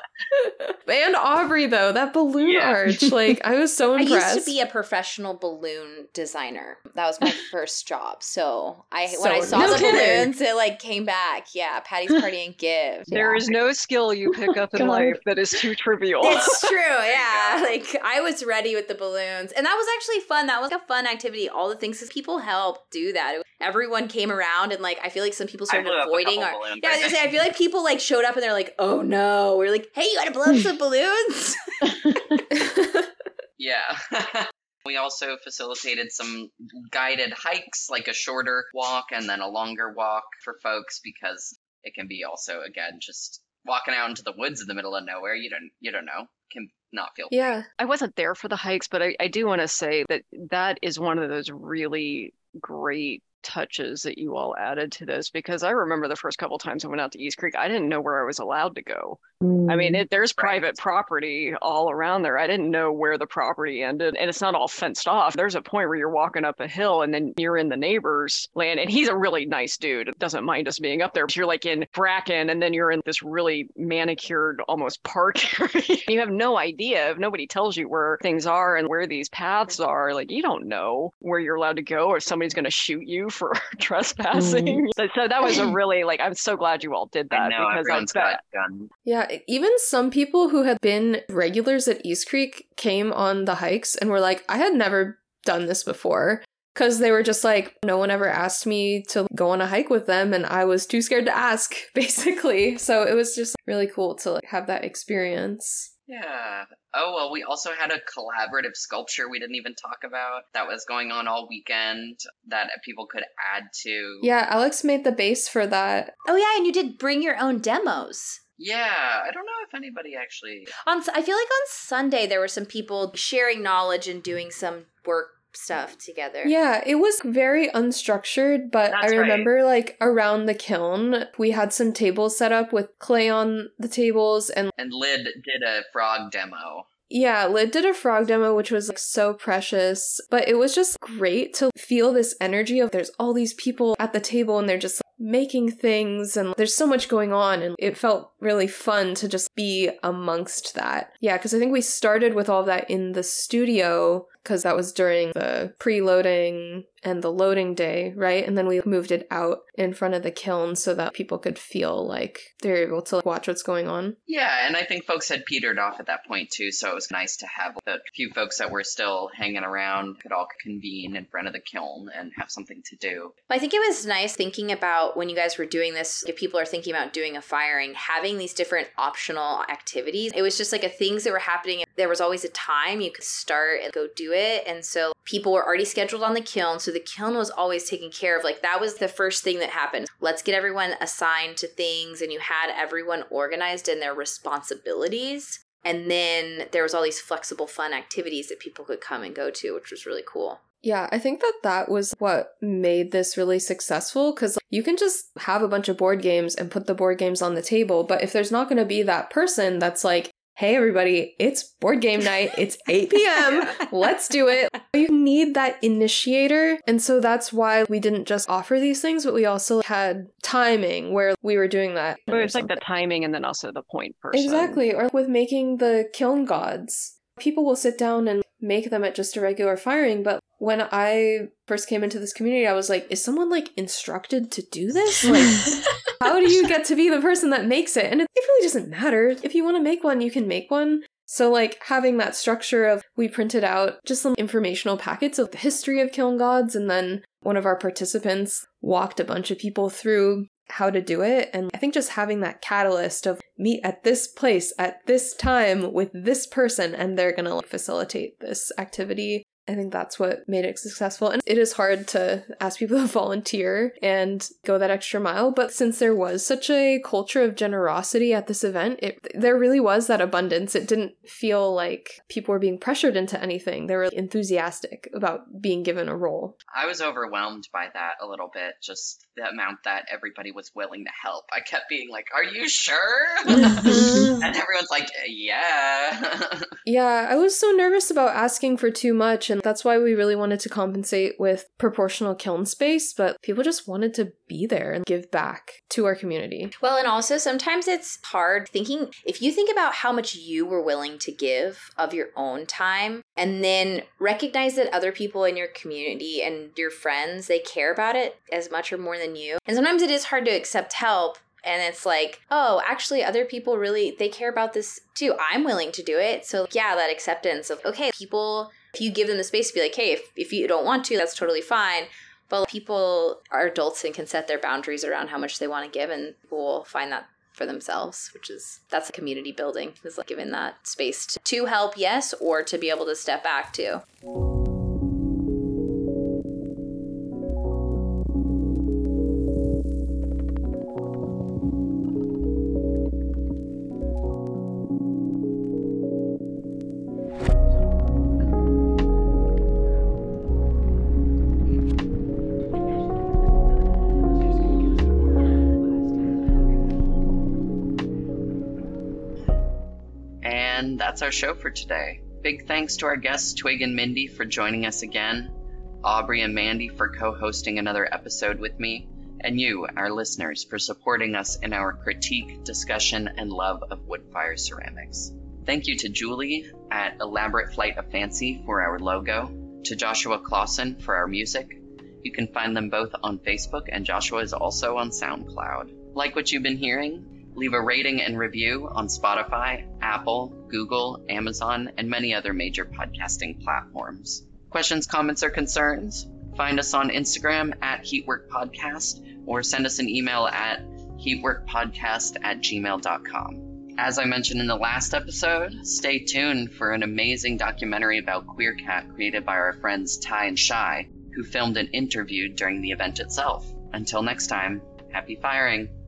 S3: and aubrey though that balloon
S1: Yeah.
S3: arch like i was so impressed.
S2: I
S3: impressed
S2: used to be a professional balloon designer. That was my first job. So I
S3: So
S2: when I saw
S4: no
S2: the
S4: kidding.
S2: balloons, it like came back. Yeah, Patty's party and give.
S5: There
S2: yeah.
S5: is no skill you pick up in
S4: God.
S5: life that is too trivial.
S2: It's true, yeah. Like I was ready with the balloons, and that was actually fun. That was a fun activity. All the things people help do that. Everyone came around, and like I feel like some people started
S1: blew up a
S2: avoiding our.
S1: balloons,
S2: Yeah, I was say I feel like people like showed up and they're like, "Oh no!" We're like, "Hey, you gotta blow up some balloons."
S1: Yeah. we also facilitated some guided hikes, like a shorter walk and then a longer walk for folks because it can be also again just walking out into the woods in the middle of nowhere. You don't you don't know. Can not feel
S3: yeah
S5: I wasn't there for the hikes, but I, I do want to say that that is one of those really great touches that you all added to this because I remember the first couple times I went out to East Creek, I didn't know where I was allowed to go. I mean, mm. it, there's
S1: Right.
S5: private property all around there. I didn't know where the property ended, and it's not all fenced off. There's a point where you're walking up a hill and then you're in the neighbor's land, and he's a really nice dude. Doesn't mind us being up there. But you're like in Bracken, and then you're in this really manicured, almost park area. you have no idea if nobody tells you where things are and where these paths are. Like you don't know where you're allowed to go, or if somebody's going to shoot you for trespassing. Mm-hmm. So, so that was a really like. I'm so glad you all did that
S1: I know
S5: because
S1: everyone's
S5: I,
S1: got guns.
S3: yeah even some people who had been regulars at east creek came on the hikes and were like i had never done this before because they were just like no one ever asked me to go on a hike with them and i was too scared to ask basically so it was just really cool to like have that experience
S1: Yeah. Oh well, we also had a collaborative sculpture we didn't even talk about that was going on all weekend that people could add to.
S3: yeah alex made the base for that
S2: oh yeah, and you did bring your own demos.
S1: Yeah. I don't know if anybody actually.
S2: On I feel like on Sunday there were some people sharing knowledge and doing some work stuff together.
S3: Yeah, it was very unstructured, but I
S1: That's right.
S3: remember like around the kiln, we had some tables set up with clay on the tables and
S1: And Lid did a frog demo.
S3: yeah, Lid did a frog demo which was like so precious, but it was just great to feel this energy of there's all these people at the table and they're just making things and there's so much going on and it felt really fun to just be amongst that. Yeah, cuz I think we started with all that in the studio because that was during the preloading and the loading day, right? And then we moved it out in front of the kiln so that people could feel like they're able to watch what's going on.
S1: Yeah, and I think folks had petered off at that point too, so it was nice to have the few folks that were still hanging around could all convene in front of the kiln and have something to do.
S2: I think it was nice thinking about when you guys were doing this, if people are thinking about doing a firing, having these different optional activities. It was just like a things that were happening. There was always a time you could start and go do it. it. And so people were already scheduled on the kiln. So the kiln was always taken care of. Like that was the first thing that happened. Let's get everyone assigned to things and you had everyone organized in their responsibilities. And then there was all these flexible fun activities that people could come and go to, which was really cool.
S3: Yeah, I think that that was what made this really successful because you can just have a bunch of board games and put the board games on the table. But if there's not going to be that person that's like, hey, everybody, it's board game night, it's 8 p.m., let's do it. You need that initiator. And so that's why we didn't just offer these things, but we also had timing where we were doing that.
S5: But it's like the timing and then also the point person.
S3: Exactly. Or with making the kiln gods. People will sit down and make them at just a regular firing, but when I first came into this community, I was like, is someone like instructed to do this? Like, how do you get to be the person that makes it? And it, it really doesn't matter. If you want to make one, you can make one. So, like, having that structure of we printed out just some informational packets of the history of Kiln Gods, and then one of our participants walked a bunch of people through how to do it. And I think just having that catalyst of meet at this place at this time with this person, and they're to like, facilitate this activity I think that's what made it successful. And it is hard to ask people to volunteer and go that extra mile. But since there was such a culture of generosity at this event, it, there really was that abundance. It didn't feel like people were being pressured into anything. They were enthusiastic about being given a role.
S1: I was overwhelmed by that a little bit, just the amount that everybody was willing to help. I kept being like, Are you sure? and everyone's like, Yeah.
S3: yeah, I was so nervous about asking for too much. And that's why we really wanted to compensate with proportional kiln space, but people just wanted to be there and give back to our community.
S2: Well, and also sometimes it's hard thinking if you think about how much you were willing to give of your own time and then recognize that other people in your community and your friends, they care about it as much or more than you. And sometimes it is hard to accept help and it's like oh actually other people really they care about this too i'm willing to do it so yeah that acceptance of okay people if you give them the space to be like, hey, if, if you don't want to, that's totally fine. But people are adults and can set their boundaries around how much they want to give, and will find that for themselves, which is that's a community building, is like giving that space to, to help, yes, or to be able to step back too.
S1: That's our show for today. Big thanks to our guests, Twig and Mindi, for joining us again, Aubrey and Mandy for co hosting another episode with me, and you, our listeners, for supporting us in our critique, discussion, and love of woodfire ceramics. Thank you to Julie at Elaborate Flight of Fancy for our logo, to Joshua Clausen for our music. You can find them both on Facebook, and Joshua is also on SoundCloud. Like what you've been hearing? Leave a rating and review on Spotify, Apple, Google, Amazon, and many other major podcasting platforms. Questions, comments, or concerns? Find us on Instagram at Heatwork Podcast or send us an email at heatworkpodcast at gmail.com. As I mentioned in the last episode, stay tuned for an amazing documentary about QueerCat created by our friends Ty and Chey, who filmed and interviewed during the event itself. Until next time, happy firing!